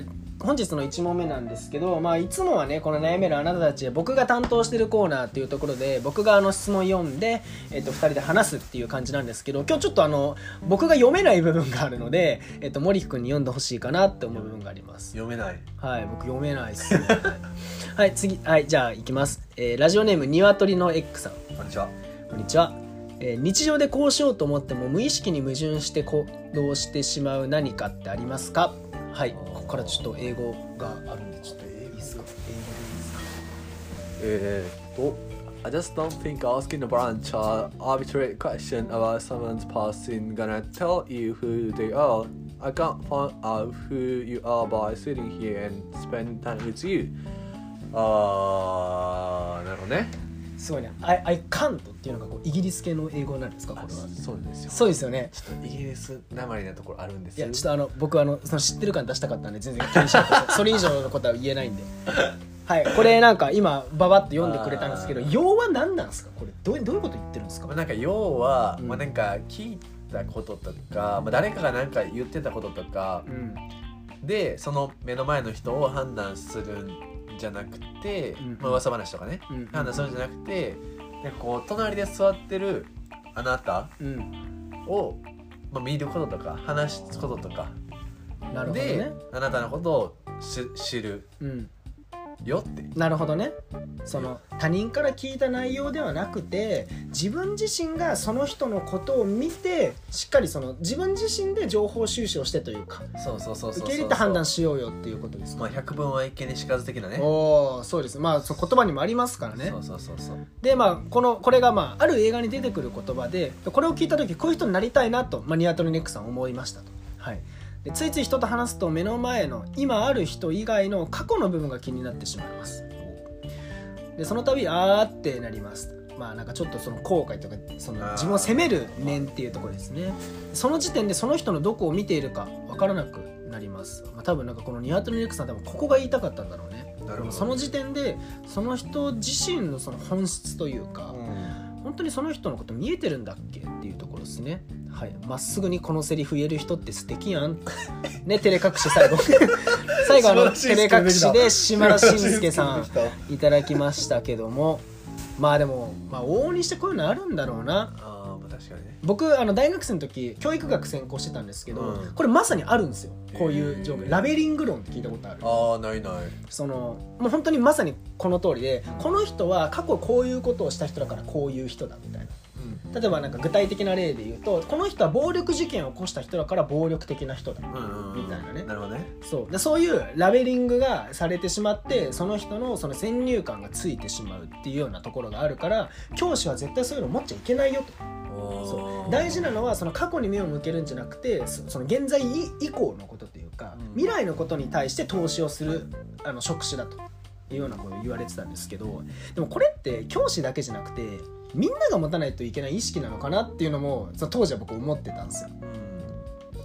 本日の1問目なんですけど、まあ、いつもはねこの悩めるあなたたちへ僕が担当してるコーナーっていうところで僕があの質問読んで、えっと、2人で話すっていう感じなんですけど今日ちょっとあの僕が読めない部分があるので、えっと、森木君に読んでほしいかなって思う部分があります。読めない。はい僕読めないっすね。はい次はいじゃあいきます、えーラジオネームにわとりの X さん。こんにちは。こんにちは、えー日常でこうしようと思っても無意識に矛盾して行動してしまう何かってありますか？はいからちょっと英語があるんでちょっといいですか英語でいいですかえーっと I just don't think asking a bunch of arbitrary question about someone's past is gonna tell you who they are. I can't find out who you are by sitting here and spending time with you. あーなるほどね すごいね。I, I can't っていうのがこうイギリス系の英語なんですか？これは。そうですよ。そうですよね。ちょっとイギリスなまりなところあるんですいやちょっとあの僕あのその知ってる感出したかったんで全然気にしなくて それ以上のことは言えないんで。はい。これなんか今ババッと読んでくれたんですけど要は何なんですか？これどうどういうこと言ってるんですか？まあ、なんか要は、うん。まあ、なんか聞いたこととか、まあ、誰かがなんか言ってたこととかうん。でその目の前の人を判断するんじゃなくて、うんまあ噂話とかね、うん判断するんじゃなくてなんかこう隣で座ってるあなたうん。を、まあ、見ることとか話すこととか。なるほどで、ねあなたのことをし知る。うん。よって。なるほどねその他人から聞いた内容ではなくて自分自身がその人のことを見てしっかりその自分自身で情報収集をしてというかそうそうそう受け入れて判断しようよっていうことですか？まあ百分は一見にしかず的なね。おおそうです。まあそう言葉にもありますからね。そうそうそうそう。でまあこのこれがまあある映画に出てくる言葉でこれを聞いた時こういう人になりたいなと、まあ、ニワトリネックさん思いましたと、はい、でついつい人と話すと目の前の今ある人以外の過去の部分が気になってしまいますでその度あーってなります。まあなんかちょっとその後悔とかその自分を責める念っていうところですね。その時点でその人のどこを見ているかわからなくなります、まあ、多分なんかこのニワトリネックさん多分ここが言いたかったんだろうね。その時点でその人自身のその本質というか、うん。本当にその人のこと見えてるんだっけっていうところですねはい、まっすぐにこのセリフ言える人って素敵やん。ね照れ隠し最後。最後あの照れ隠しで島田紳介さんいた。だきましたけども。まあでも、まあ、往々にしてこういうのあるんだろうな。あ確かにね。僕あの大学生の時教育学専攻してたんですけど、うん。これまさにあるんですよ。こういう状へー況ラベリング論って聞いたことある。ああないない。そのもう本当にまさにこの通りでこの人は過去こういうことをした人だからこういう人だみたいな例えばなんか具体的な例で言うとこの人は暴力事件を起こした人だから暴力的な人だ。みたいなね。なるほどね。そう。でそういうラベリングがされてしまってその人のその先入観がついてしまうっていうようなところがあるから教師は絶対そういうの持っちゃいけないよと。そう。大事なのはその過去に目を向けるんじゃなくてそその現在以以降のことというか、うん。未来のことに対して投資をするあの職種だというようなことを言われてたんですけどでもこれって教師だけじゃなくてみんなが持たないといけない意識なのかなっていうのもその当時は僕思ってたんですよ。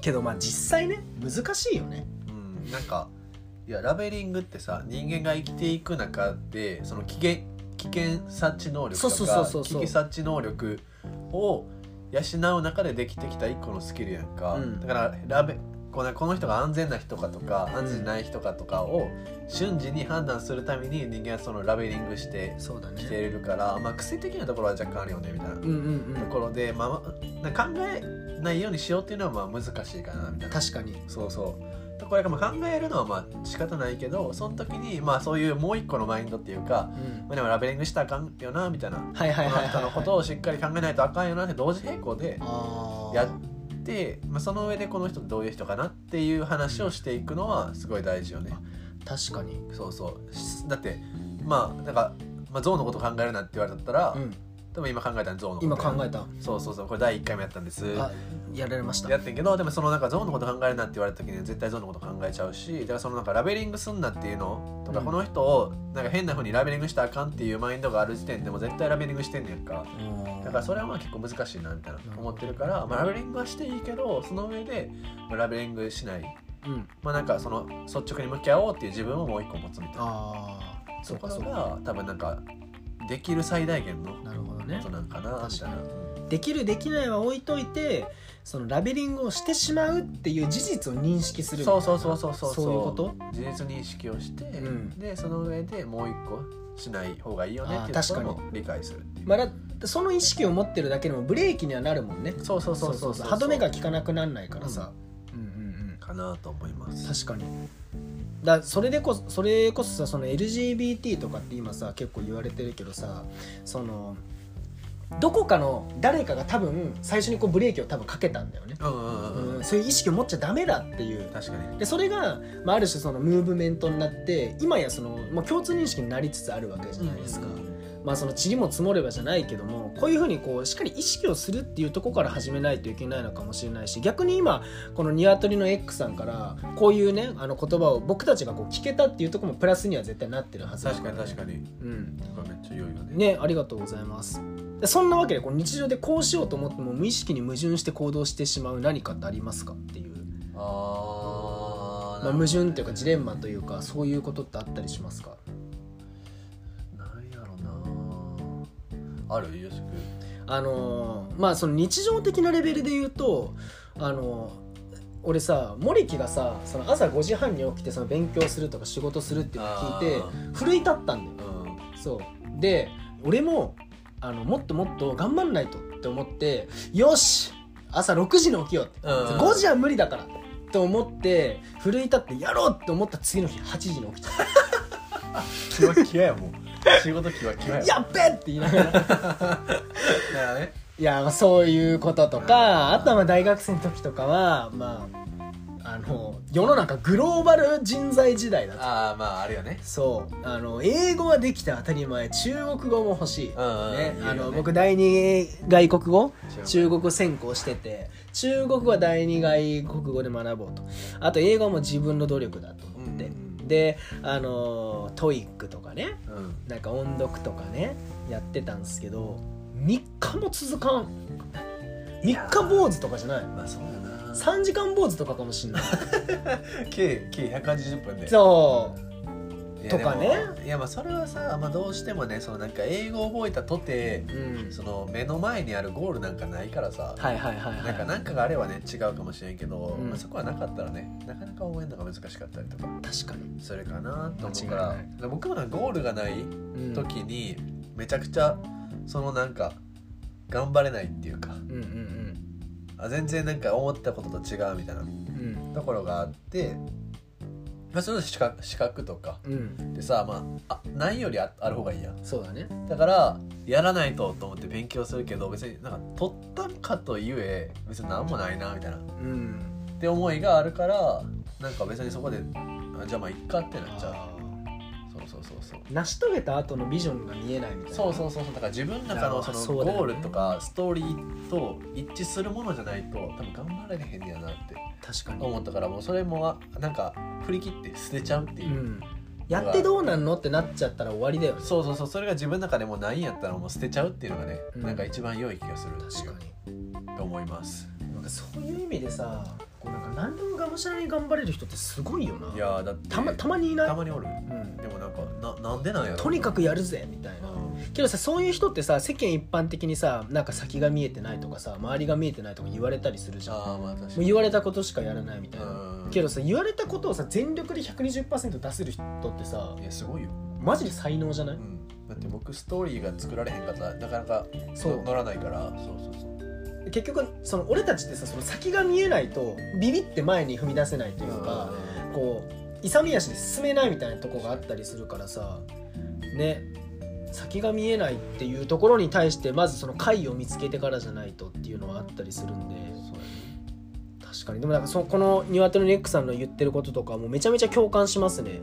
けどまあ実際ね難しいよね。うん、うん、なんかいやラベリングってさ人間が生きていく中でその危険危険察知能力とか危機察知能力を養う中でできてきた一個のスキルやんか、うん。だからラベこのこの人が安全な人かとか安全じゃない人かとかを瞬時に判断するために人間はそのラベリングしてそうだきているから、まあ、癖的なところは若干あるよねみたいな。ところで、まあ、考えないようにしようっていうのはまあ難しいかなみたいな。確かに。そうそう。これがまあ考えるのはまあ仕方ないけどその時にまあそういうもう一個のマインドっていうか、うん。まあ、でもラベリングしたらあかんよなみたいな。はいはいはいはい、この人のことをしっかり考えないとあかんよなって同時並行でやって、まあ、その上でこの人どういう人かなっていう話をしていくのはすごい大事よね。確かに。そうそう。しだってまあなんか、まあ、象のこと考えるなって言われたら、うん多分今考えたの象の今考えた。そうそうそう。これ第1回目やったんです。あやられました。やってんけどでもそのなんかゾーンのこと考えるなって言われた時には絶対ゾーンのこと考えちゃうしだからそのなんかラベリングすんなっていうのとか、うんこの人をなんか変な風にラベリングしたらあかんっていうマインドがある時点でも絶対ラベリングしてんねやん。かだからそれはまあ結構難しいなみたいな思ってるから、まあ、ラベリングはしていいけどその上でまあラベリングしない。うん。まあなんかその率直に向き合おうっていう自分をもう一個持つみたいな。そこが多分なんかできる最大限のこなるほどね。となんかなみたいな。できるできないは置いといてそのラベリングをしてしまうっていう事実を認識するそうそうそうそうそうそう。いうこと？事実認識をして、うん。でその上でもう一個しない方がいいよねっていうころ確も理解するまあだその意識を持ってるだけでもブレーキにはなるもんね。そうそうそうそうそう。歯止めが効かなくならないからさ、うん、うんうん。かなと思います。確かにだそれでこそそれこそさその LGBT とかって今さ結構言われてるけどさそのどこかの誰かが多分最初にこうブレーキを多分かけたんだよね、うんうんうん、うん、うん、そういう意識を持っちゃダメだっていう。確かに。でそれが、まあ、ある種そのムーブメントになって今やそのもう共通認識になりつつあるわけじゃないですか、まあその塵も積もればじゃないけどもこういうふうにこうしっかり意識をするっていうところから始めないといけないのかもしれないし逆に今このニワトリの X さんからこういうねあの言葉を僕たちがこう聞けたっていうところもプラスには絶対なってるはず。だ確かに確かに。うん。めっちゃ良いよねねありがとうございます。でそんなわけでこう日常でこうしようと思っても無意識に矛盾して行動してしまう何かってありますかっていう、あーまあ、矛盾っていうかジレンマというかそういうことってあったりしますか？ある？よしくあのーまあその日常的なレベルで言うとあのー俺さ森木がさその朝5時半に起きてその勉強するとか仕事するっていうのを聞いてあ奮い立ったんだよ。うん。そう。で俺もあのもっともっと頑張んないとって思ってよし朝6時に起きようって、うん。5時は無理だからと思って奮い立ってやろうって思った次の日8時に起きた。キワキワやもう仕事キワキワや。やっべって言いながら。だからねいやそういうこととかあとはまあ大学生の時とかはまああの世の中グローバル人材時代だと。ああまああるよね。そう。あの英語はできて当たり前中国語も欲しい、うんうんね。あの僕第二外国語？中中国語専攻してて中国語は第二外国語で学ぼうと。あと英語も自分の努力だと思って、うんであの TOEIC とかねうん。なんか音読とかねやってたんですけど3日も続かん。3日坊主とかじゃない。まあそうだな。3時間坊主とかかもしんない。計計180分で。そうとかね。いやまあそれはさ、まあ、どうしてもねそのなんか英語を覚えたとてうん。その目の前にあるゴールなんかないからさ、はいはいはいはい。なんかなんかがあればね違うかもしれんけど、うん。まあ、そこはなかったらねなかなか覚えるのが難しかったりとか確かに、それかなと思うから僕もなんかゴールがないうん。時にめちゃくちゃそのなんか頑張れないっていうかうんうんあ全然なんか思ったことと違うみたいなうんうん。ところがあって、まあ、それ資格資格とか。うん。でさ、まあ、あないよりあある方がいいや。んそうだね。だからやらないとと思って勉強するけど別になんか取ったかとゆえ別に何もないなみたいな。っうん。て思いがあるからなんか別にそこであじゃあまあいっかってなっちゃう。あそうそうそうそう。ー成し遂げた後のビジョンが見えないみたいな。そうそうそうそう。だから自分の中のそのゴールとかストーリーと一致するものじゃないと多分頑張れへんねやなって確かに。思ったからもうそれもあなんか振り切って捨てちゃうっていうう、ん。やってどうなんのってなっちゃったら終わりだよね。そうそうそう。それが自分の中でもないんやったらもう捨てちゃうっていうのがね、うん。なんか一番良い気がするっていう。確かに。と思います。なんかそういう意味でさこうなんか何でもがむしゃらに頑張れる人ってすごいよな。いやーだってたまたまにいない？たまにおる。うん。でもなんかななんでなんやろとにかくやるぜみたいな。うん。けどさそういう人ってさ世間一般的にさなんか先が見えてないとかさ周りが見えてないとか言われたりするじゃん。もああまあ確かうに言われたことしかやらないみたいな。うん。けどさ言われたことをさ全力で120%出せる人ってさいやすごいよ、マジで才能じゃない？うん、だって僕ストーリーが作られへんかったらなかなかそう。乗らないから。そうそうそう結局その俺たちってさその先が見えないとビビって前に踏み出せないというかこう勇み足で進めないみたいなとこがあったりするからさね。先が見えないっていうところに対してまずその解を見つけてからじゃないとっていうのはあったりするんで。確かに。でもなんかそこの鶏ネックさんの言ってることとかもめちゃめちゃ共感しますね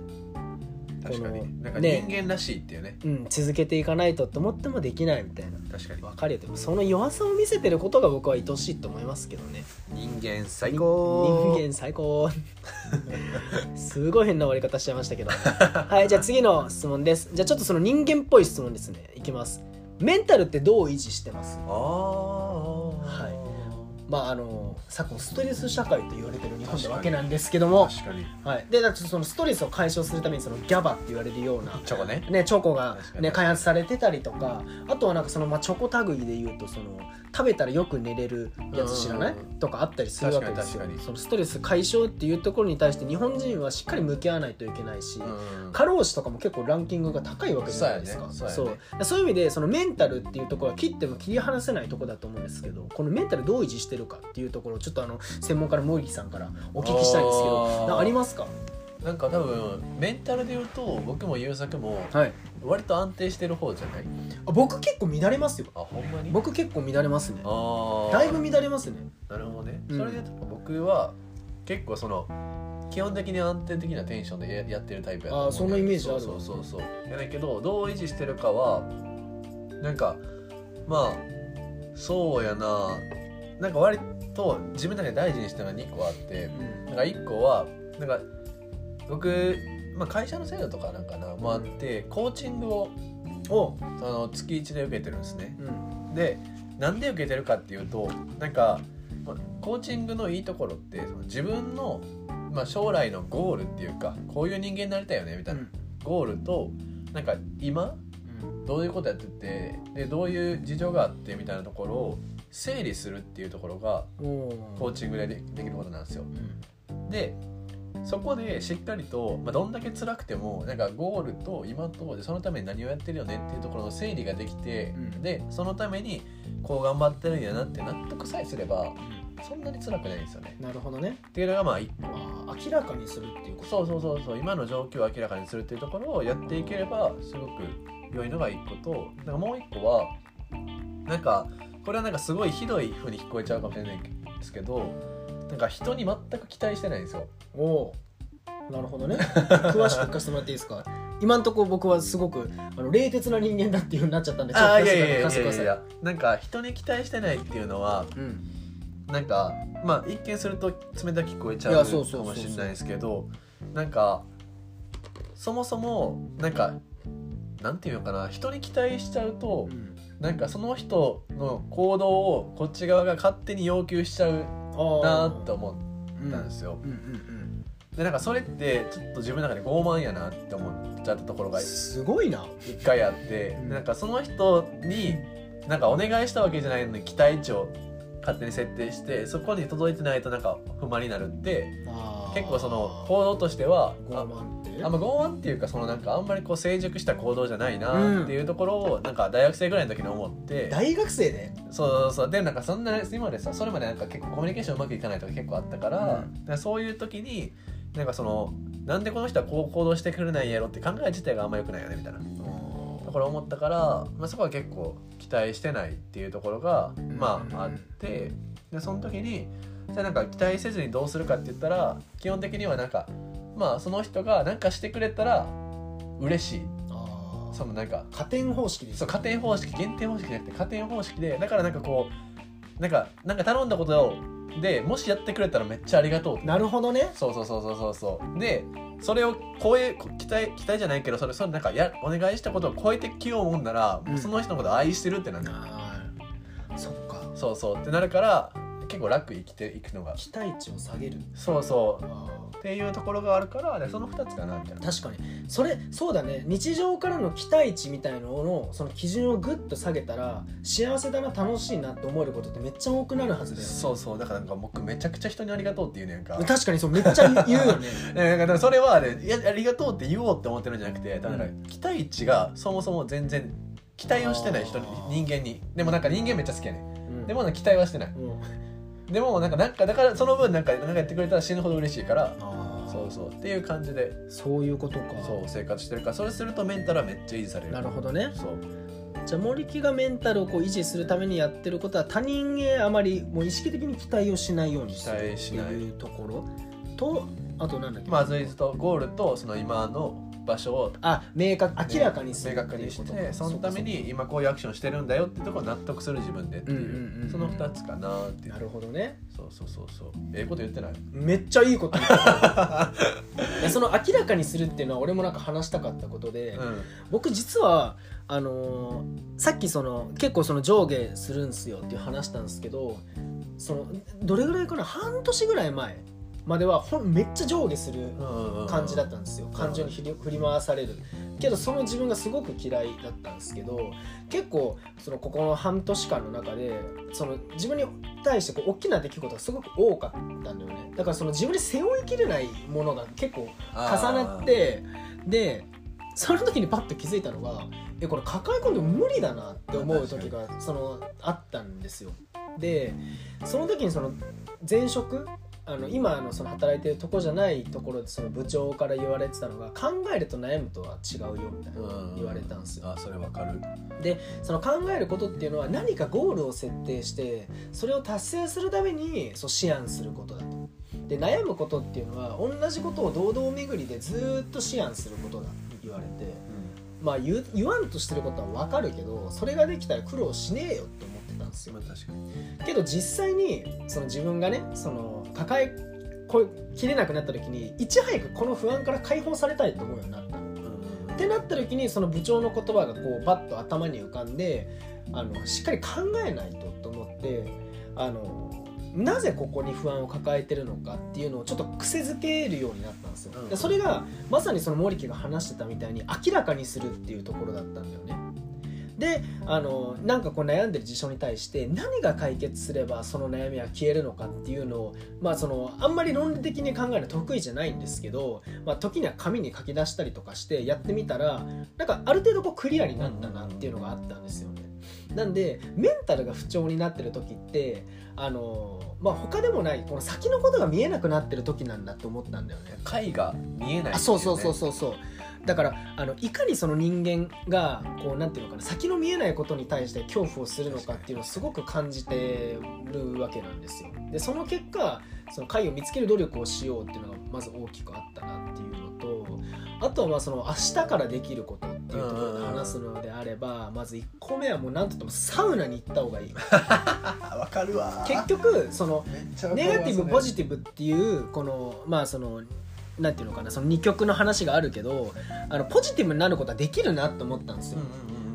確かに。なんかね。人間らしいっていうね。うん続けていかないとって思ってもできないみたいな。確かに。わかるよでも。その弱さを見せてることが僕は愛しいと思いますけどね。人間最人高間最高。すごい変な終わり方しちゃいましたけど。はいじゃあ次の質問です。じゃあちょっとその人間っぽい質問ですね。いきます。メンタルってどう維持してます？ああはいまああの昨今ストレス社会と言われてる日本なわけなんですけども、確かに。はい、でだからそのストレスを解消するためにそのギャバって言われるようなチョコね。ね、チョコがね、開発されてたりとかあとはなんかその、まあ、チョコ類で言うとその食べたらよく寝れるやつ知らない？とかあったりするわけですよ。そのストレス解消っていうところに対して日本人はしっかり向き合わないといけないし、うん過労死とかも結構ランキングが高いわけじゃないですか。そういう意味でそのメンタルっていうところは切っても切り離せないところだと思うんですけどこのメンタルどう維持してるかっていうところをちょっとあの専門家のモーリーさんからお聞きしたいんですけどありますか？なんか多分メンタルで言うと僕も優作もはい。割と安定してる方じゃない？あ僕結構乱れますよ。あほんまに？僕結構乱れますね。だいぶ乱れますね。なるほどね、うん。それで僕は結構その基本的に安定的なテンションでややってるタイプやと思うあーそんなイメージあるそうそうそうそう。やねんけどどう維持してるかはなんかまあそうやななんか割と自分の中で大事にしてるのが2個あってなんか1個はなんか僕、まあ、会社の制度とかなんかなもあってコーチングをおその月1で受けてるんですね。うん。でなんで受けてるかっていうとなんかまあコーチングのいいところってその自分の、まあ、将来のゴールっていうかこういう人間になりたいよねみたいな、ゴールとなんか今どういうことやっててでどういう事情があってみたいなところを整理するっていうところがおコーチングででできることなんですよ。うん。でそこでしっかりと、まあ、どんだけ辛くてもなんかゴールと今とでそのために何をやってるよねっていうところの整理ができて、うん。でそのためにこう頑張ってるんやなって納得さえすればそんなに辛くないんですよね。なるほどね。っていうのがまあ一個あー明らかにするっていうこと。そうそうそうそう今の状況を明らかにするっていうところをやっていければすごく良いのが一個となんかもう一個はなんかこれはなんかすごいひどい風に聞こえちゃうかもしれないんですけどなんか人に全く期待してないんですよ。おおーなるほどね。詳しく聞かせてもらっていいですか？今んとこ僕はすごくあの冷徹な人間だっていうふうになっちゃったんでちょっとかせてくださいいやいやなんか人に期待してないっていうのはうん。なんかまあ一見すると冷たく聞こえちゃいう。かもしれないですけどなんかそもそもなんかなんていうのかな人に期待しちゃうとうんなんかその人の行動をこっち側が勝手に要求しちゃうあなーと思ったんですよ。うん。うんでなんかそれってちょっと自分の中で傲慢やなって思っちゃったところがすごいな。一回あって、うん。なんかその人になんかお願いしたわけじゃないのに期待値を勝手に設定してそこに届いてないとなんか不満になるって結構その行動としてはあ傲慢って？あんま傲慢っていうかそのなんかあんまりこう成熟した行動じゃないなっていうところをなんか大学生ぐらいの時に思って、大学生で？そうそうそう。でなんかそんな今までさそれまでなんか結構コミュニケーションうまくいかないとか結構あったから,、うそういう時になんかそのなんでこの人はこう行動してくれないんやろって考え自体があんま良くないよねみたいな。ところを思ったから、まあ、そこは結構期待してないっていうところがまああってでその時にじゃあなんか期待せずにどうするかって言ったら基本的にはなんかまあその人が何かしてくれたら嬉しい。そのなんか加点方式ですそう加点方式減点方式じゃなくて加点方式でだからなんかこうなんかなんか頼んだことでもしやってくれたらめっちゃありがとうなるほどね。そうそうそうそうそうそう。でそれを超え期待期待じゃないけどそれそれなんかやお願いしたことを超えてきようもんなら、うんもうその人のことを愛してるってなる、あー。そっか。そうそう。ってなるから結構楽生きていくのが。期待値を下げる。そうそう。あっていうところがあるからでその2つかなみたいな。ー確かに。それそうだね。日常からの期待値みたいののその基準をグッと下げたら幸せだな楽しいなって思えることってめっちゃ多くなるはずだよね。そうそう。だからなんか僕めちゃくちゃ人にありがとうって言うねんか。確かにそうめっちゃ言うよね。だからそれはねいやありがとうって言おうって思ってるんじゃなくてただかう期待値がそもそも全然期待をしてない人人間にでもなんか人間めっちゃ好きやねんうんでもなんか期待はしてないうんでもなんかなんかだからその分なんかなんかやってくれたら死ぬほど嬉しいからそうそうっていう感じで。そういうことか。そう生活してるからそれするとメンタルはめっちゃ維持される。なるほどね。そう。じゃあ森木がメンタルをこう維持するためにやってることは他人へあまりもう意識的に期待をしないようにする期待しない。っていうところとあとなんだっけ。まずいとゴールとその今の場所をあ明確明らかにする明確にしってそのために今こういうアクションしてるんだよってところを納得する自分でっていう,、その2つかなってなるほどね。そうそうそうそう。ええこと言ってない？めっちゃいいこと言った いやその明らかにするっていうのは俺もなんか話したかったことで、うん。僕実はあのーさっきその結構その上下するんすよっていう話したんですけどそのどれぐらいかな？半年ぐらい前まではほんめっちゃ上下する感じだったんですよ。感情に振り回される。けどその自分がすごく嫌いだったんですけど結構そのここの半年間の中でその自分に対してこう大きな出来事がすごく多かったんだよね。だからその自分に背負いきれないものが結構重なってでその時にパッと気づいたのがえこれ抱え込んでも無理だなって思う時がそのあったんですよ。でその時にその前職あの今のその働いてるとこじゃないところでその部長から言われてたのが考えると悩むとは違うよみたいな言われたんですよ。あそれわかる。その考えることっていうのは何かゴールを設定してそれを達成するためにそう思案することだと。で悩むことっていうのは同じことを堂々巡りでずーっと思案することだって言われてまあ言う言わんとしてることは分かるけどそれができたら苦労しねえよって思ってたんですよ。まあ確かに。けど実際にその自分がねその抱えこきれなくなった時にいち早くこの不安から解放されたいと思うようになった。ってなった時にその部長の言葉がこうパッと頭に浮かんであのしっかり考えないとと思ってあのなぜここに不安を抱えてるのかっていうのをちょっと癖づけるようになったんですよ、うん。でそれがまさにその森木が話してたみたいに明らかにするっていうところだったんだよねであのなんかこう悩んでる事象に対して何が解決すればその悩みは消えるのかっていうのをまあそのあんまり論理的に考えるの得意じゃないんですけど、まあ、時には紙に書き出したりとかしてやってみたらなんかある程度こうクリアになったなっていうのがあったんですよね。なんでメンタルが不調になってる時ってあのまあ他でもないこの先のことが見えなくなってる時なんだって思ったんだよね。解が見えないねあそうそうそうそうそうだからあのいかにその人間がこうなんていうのかな先の見えないことに対して恐怖をするのかっていうのをすごく感じてるわけなんですよ。でその結果その解を見つける努力をしようっていうのがまず大きくあったなっていうのとあとはまあその明日からできることっていうところで話すのであればまず1個目はもう何とってもサウナに行った方がいい。あ わかるわ。結局そのネガティブポジティブっていうこのまあそのなんていうのかなその2曲の話があるけどあのポジティブになることはできるなと思ったんですよ。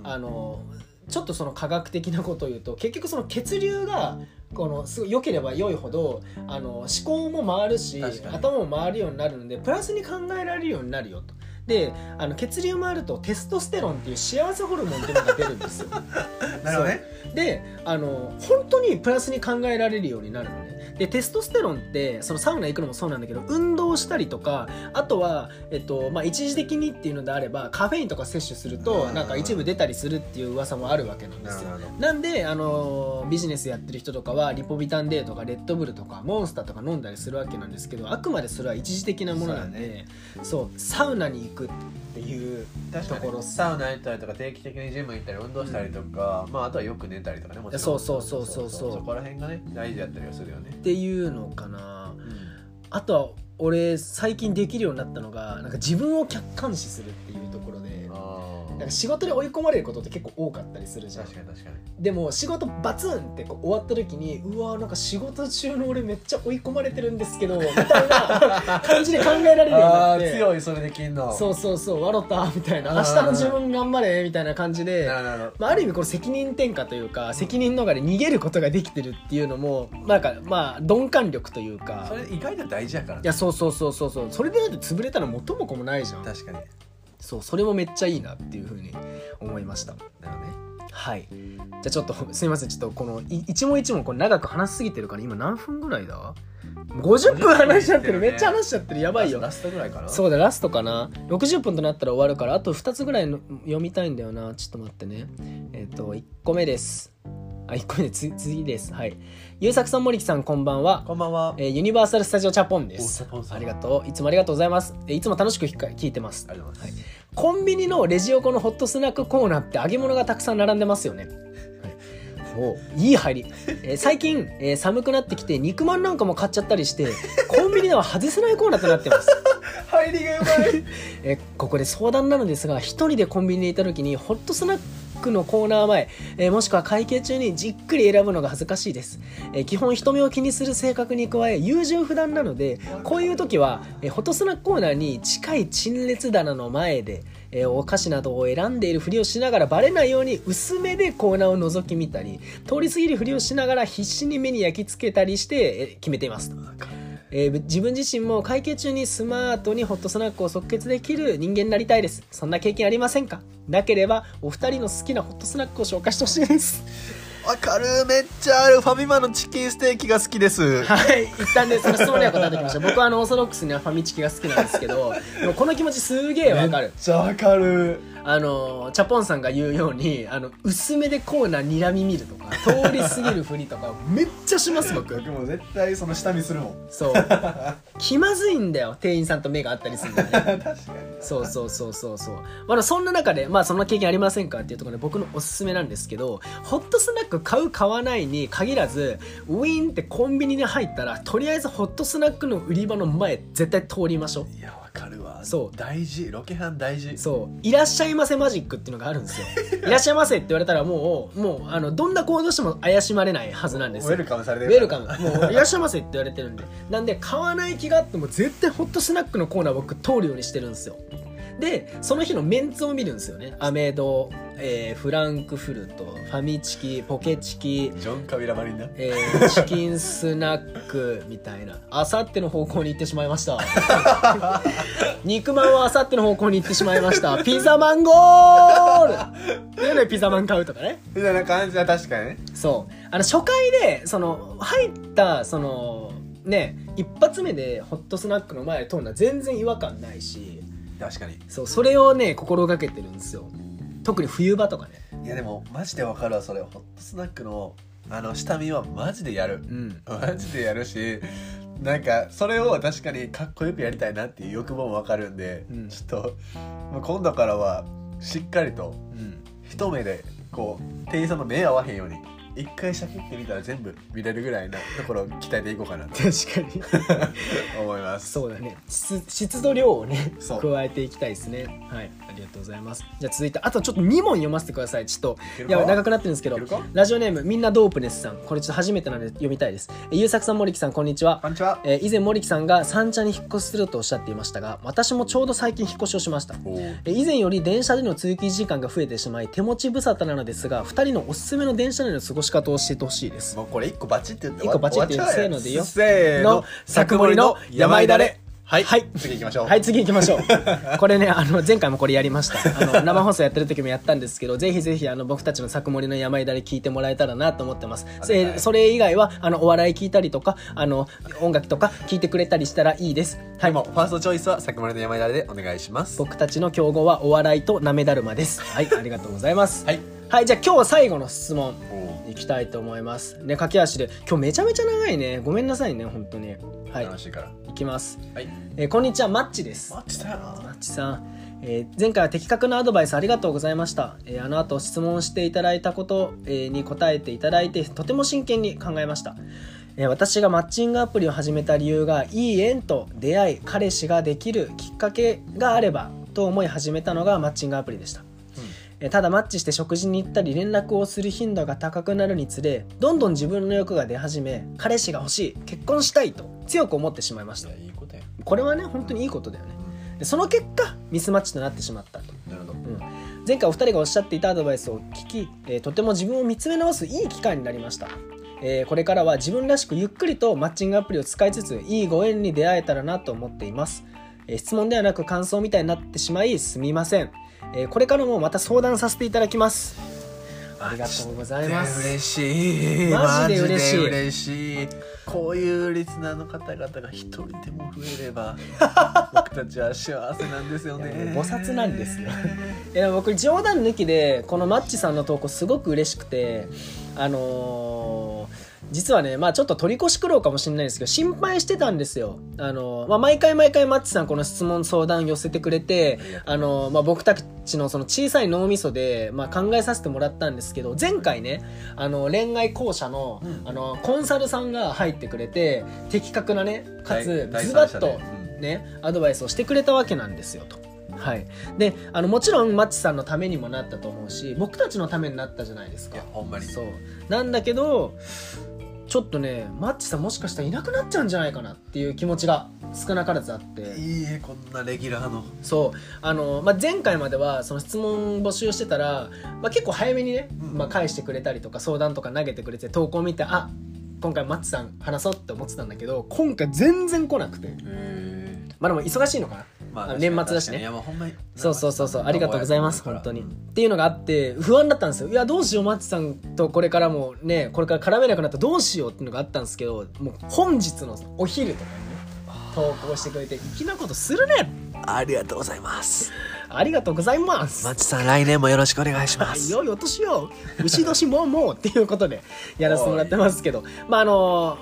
あのちょっとその科学的なことを言うと結局その血流がこのすごい良ければ良いほどあの思考も回るし頭も回るようになるのでプラスに考えられるようになるよと。であの血流回るとテストステロンっていう幸せホルモンっていうのが出るんですよ。なるほどね。であの本当にプラスに考えられるようになるのね。でテストステロンってそのサウナ行くのもそうなんだけど運動したりとかあとは、えっとまあ、一時的にっていうのであればカフェインとか摂取するとうんなんか一部出たりするっていう噂もあるわけなんですよ。なんであのビジネスやってる人とかはリポビタン D とかレッドブルとかモンスターとか飲んだりするわけなんですけどあくまでそれは一時的なものなんでそう,、サウナに行くっていうところ。に。サウナ行ったりとか定期的にジム行ったり運動したりとか、まああとはよく寝たりとかねもちろん。そうそうそうそう。そうそこら辺がね大事だったりはするよね。っていうのかな。あとは俺最近できるようになったのがなんか自分を客観視するってなんか仕事で追い込まれることって結構多かったりするじゃん。確かに確かに。でも仕事バツンってこう終わった時にうわなんか仕事中の俺めっちゃ追い込まれてるんですけどみたいな感じで考えられるようになあって。ー強いそれできんの。そうそうそう笑ったみたいな。うん明日の自分頑張れみたいな感じでまあ、ある意味これ責任転嫁というか責任逃れ逃げることができてるっていうのもなんかまあ鈍感力というか。それ意外と大事やからいやそうそうそうそうそう。それでだって潰れたら元も子もないじゃん。確かにそうそれもめっちゃいいなっていうふうに思いました。なるほどねはい。じゃあちょっと すいません。ちょっとこのい一問一問これ長く話しすぎてるから今何分ぐらいだ？50分話しちゃってる。めっちゃ話しちゃってる。やばいよ。ラストぐらいかな？そうだラストかな？60分となったら終わるからあと2つぐらいの読みたいんだよな。ちょっと待ってね。えっ、と1個目です。あ1個目でつ次です。はいゆうさくさん森木さんこんばんは。こんばんは。えーユニバーサル・スタジオ・チャポンです。ありがとう。いつもありがとうございます。えーいつも楽しく聞か聞いてます。ありがとうございます、コンビニのレジ横のホットスナックコーナーって揚げ物がたくさん並んでますよね。おい。い入り、えー最近、えー寒くなってきて肉まんなんかも買っちゃったりして コンビニでは外せないコーナーとなってます、入りがうまい。えーここで相談なのですが一人でコンビニにいた時にホットスナックのコーナー前、えーもしくは会計中にじっくり選ぶのが恥ずかしいです、えー基本人目を気にする性格に加え優柔不断なのでこういう時は、えーホットスナックコーナーに近い陳列棚の前で、えお菓子などを選んでいるふりをしながらバレないように薄めでコーナーを覗き見たり通り過ぎるふりをしながら必死に目に焼き付けたりして、え決めていますえー自分自身も会計中にスマートにホットスナックを即決できる人間になりたいです。そんな経験ありませんか？なければお二人の好きなホットスナックを紹介してほしいです。わかる。めっちゃあるファミマのチキンステーキが好きです。はい。一旦でその質問には答えてきました僕はあのオーソドックスにはファミチキが好きなんですけどでもこの気持ちすげえわかる。ちゃわかるあのチャポンさんが言うようにあの薄めでコーナー睨み見るとか通り過ぎるふりとかめっちゃします僕。僕も絶対その下見するもん。そう。気まずいんだよ。店員さんと目が合ったりするのね 確かに。そうそうそうそうそう。まだそんな中でまあそんな経験ありませんかっていうところで僕のおすすめなんですけどホットスナック買う買わないに限らずウィーンってコンビニに入ったらとりあえずホットスナックの売り場の前絶対通りましょう。いやわかるわ。そう。大事。ロケハン大事。そう「いらっしゃいませマジック」っていうのがあるんですよ「いらっしゃいませ」って言われたらもうもうあのどんな行動しても怪しまれないはずなんですよ。ウェルカムされてウるェルカム。もういらっしゃいませって言われてるんで。なんで買わない気があっても絶対ホットスナックのコーナー僕通るようにしてるんですよでその日のメンツを見るんですよね。アメド、えーフランクフルトファミチキポケチキジョン・カビラマリンな。えーチキンスナックみたいな。あさっての方向に行ってしまいました。肉まんはあさっての方向に行ってしまいました。ピザマンゴール。っていうのでピザマン買うとかね。みたいな感じは確かにね。そう。あの初回でその入ったそのね一発目でホットスナックの前で通るのは全然違和感ないし確かに。そうそれをね心がけてるんですよ。特に冬場とかね。いやでもマジでわかるわそれ。ホットスナックのあの下見はマジでやる。うん。マジでやるしなんかそれを確かにかっこよくやりたいなっていう欲望もわかるんで、うん。ちょっと今度からはしっかりとうん。一目でこう店員さんの目合わへんように一回シャキってみたら全部見れるぐらいなところを鍛えていこうかなと。確かに ます。そうだね。質質と量をね加えていきたいですね。はい。ありがとうございます。じゃあ続いてあとちょっと2問読ませてください。ちょっといや長くなってるんですけどラジオネームみんなドープネスさん。これちょっと初めてなので読みたいです。えゆうさくさん森木さんこんにちは。こんにちは。えー以前森木さんが三茶に引っ越しするとおっしゃっていましたが私もちょうど最近引っ越しをしました。えー以前より電車での通勤時間が増えてしまい手持ち無沙汰なのですが2人のおすすめの電車での過ごし方を教えてほしいです。もうこれ一個バチって言って一個バチって言ってせーのでよ。せーの。作盛りの山井だれはい、はい次行きましょうはい、次行きましょう。これね、あの、前回もこれやりました。あの、生放送やってる時もやったんですけど、ぜひぜひ、あの、僕たちの作盛りの山井だれ聞いてもらえたらなと思ってます。えそれ以外は、あの、お笑い聞いたりとか、あの、音楽とか聞いてくれたりしたらいいです。はい。もうファーストチョイスは作盛りの山井でお願いします僕たちの競合はお笑いとなめだるまです。はい、ありがとうございます。はいはい、じゃあ今日最後の質問。おいきたいと思います。ね、駆け足で。今日めちゃめちゃ長いね。ごめんなさいね、本当に。はい。楽しいからいきます。はいえーこんにちは、マッチです。待ってたよなマッチさん、えー前回は的確なアドバイスありがとうございました、えーあの後質問していただいたこと、えーに答えていただいてとても真剣に考えました、えー私がマッチングアプリを始めた理由がいい縁と出会い彼氏ができるきっかけがあればと思い始めたのがマッチングアプリでしたえーただマッチして食事に行ったり連絡をする頻度が高くなるにつれどんどん自分の欲が出始め彼氏が欲しい結婚したいと強く思ってしまいました。いやいいことや。これはね本当にいいことだよね。でその結果ミスマッチとなってしまったと、なるほど。うん、前回お二人がおっしゃっていたアドバイスを聞き、えーとても自分を見つめ直すいい機会になりました、えーこれからは自分らしくゆっくりとマッチングアプリを使いつついいご縁に出会えたらなと思っています、えー質問ではなく感想みたいになってしまいすみません、えーこれからもまた相談させていただきます。ありがとうございます。嬉しい。マジで嬉しい。嬉しい。こういうリスナーの方々が一人でも増えれば 僕たちは幸せなんですよね。菩薩なんですよ。いや僕冗談抜きでこのマッチさんの投稿すごく嬉しくてあのー実はね、まあ、ちょっと取り越し苦労かもしれないですけど心配してたんですよ、あのーまあ、毎回毎回マッチさんこの質問相談寄せてくれてあのーまあ、僕たちのその小さい脳みそで、まあ、考えさせてもらったんですけど前回ねあの恋愛校舎の,、うん。あのコンサルさんが入ってくれて的確なねかつ第ズバッとね、アドバイスをしてくれたわけなんですよと。はい、であのもちろんマッチさんのためにもなったと思うし僕たちのためになったじゃないですか。いやほんまに。そう。なんだけどちょっとねマッチさんもしかしたらいなくなっちゃうんじゃないかなっていう気持ちが少なからずあって。いいえこんなレギュラーの。そう。あの、まあ、前回まではその質問募集してたら、まあ、結構早めにね、うん。まあ、返してくれたりとか相談とか投げてくれて投稿見てあ今回マッチさん話そうって思ってたんだけど今回全然来なくて。まあでも忙しいのかなまあ年末だしね。そうそうそうそう。ありがとうございます本当に、うんっていうのがあって不安だったんですよ。いやどうしようマッチさんとこれからもねこれから絡めなくなったらどうしようっていうのがあったんですけどもう本日のお昼とかにね投稿してくれて粋なことするね。ありがとうございます。ありがとうございます。マッチさん来年もよろしくお願いしまはい、すよいお年を。牛年もうもうっていうことでやらせてもらってますけど。まああの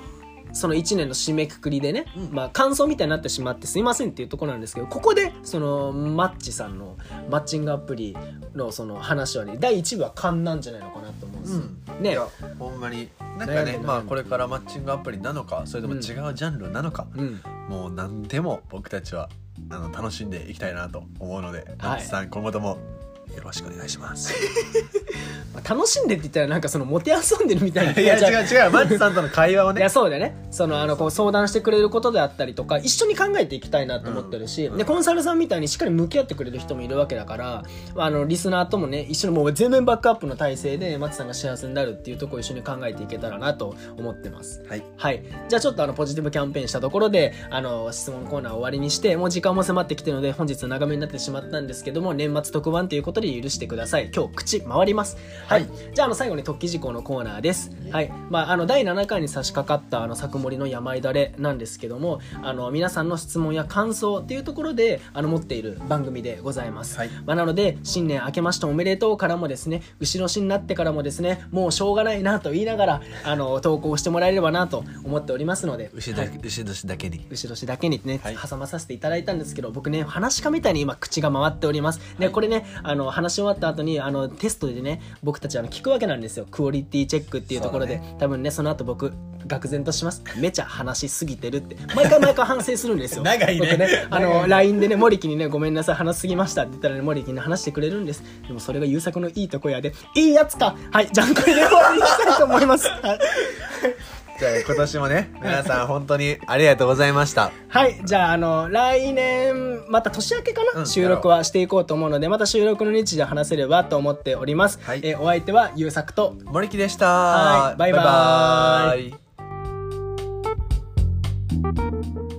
その1年の締めくくりでね、うん。まあ感想みたいになってしまってすいませんっていうところなんですけどここでそのマッチさんのマッチングアプリのその話はね第1部は勘なんじゃないのかなと思うんですよ、ね。いやほんまになんかねまあこれからマッチングアプリなのかそれとも違うジャンルなのか、うん。もう何でも僕たちはあの楽しんでいきたいなと思うので、マッチさん今後ともよろしくお願いします。まあ楽しんでって言ったらなんかそのモテ遊んでるみたいないや違う違う。マッチさんとの会話をね。いやそうだよね。そのあのこう相談してくれることであったりとか一緒に考えていきたいなと思ってるし、うん。でコンサルさんみたいにしっかり向き合ってくれる人もいるわけだからあのリスナーともね一緒にもう全面バックアップの体制で松さんが幸せになるっていうところを一緒に考えていけたらなと思ってます。はい。はい。じゃあちょっとあのポジティブキャンペーンしたところであの質問コーナーを終わりにしてもう時間も迫ってきてるので本日長めになってしまったんですけども年末特番ということで許してください。今日口回ります。はい、じゃああの最後に特記事項のコーナーです。はい。まああの第7回に差し掛かったあの作盛りの山いだれなんですけどもあの皆さんの質問や感想っていうところであの持っている番組でございます、はい。まあ、なので新年明けましておめでとうからもですね後ろしになってからもですねもうしょうがないなと言いながらあの投稿してもらえればなと思っておりますので。牛だ、はい。牛年だけに。後ろしだけにね、はい。挟まさせていただいたんですけど僕ね話し家みたいに今口が回っております。で、これねあのの話し終わった後にあのテストでね僕たちあの聞くわけなんですよ。クオリティチェックっていうところで、そう多分ねその後僕愕然とします。めちゃ話しすぎてるって。毎回毎回反省するんですよ。長いね。僕あの LINE でね森木にねごめんなさい話しすぎましたって言ったらね森木に話してくれるんです。でもそれが優作のいいとこやで。いいやつか。はいじゃあこれで終わりにしたいと思います。は いじゃあ今年もね皆さん本当にありがとうございました。はい、じゃあ、あの、来年、また年明けかな、うん。収録はしていこうと思うので、また収録の日時で話せればと思っております。はい。えーお相手は、ゆうさくと、森木でした。はいバイバーイ。バイバ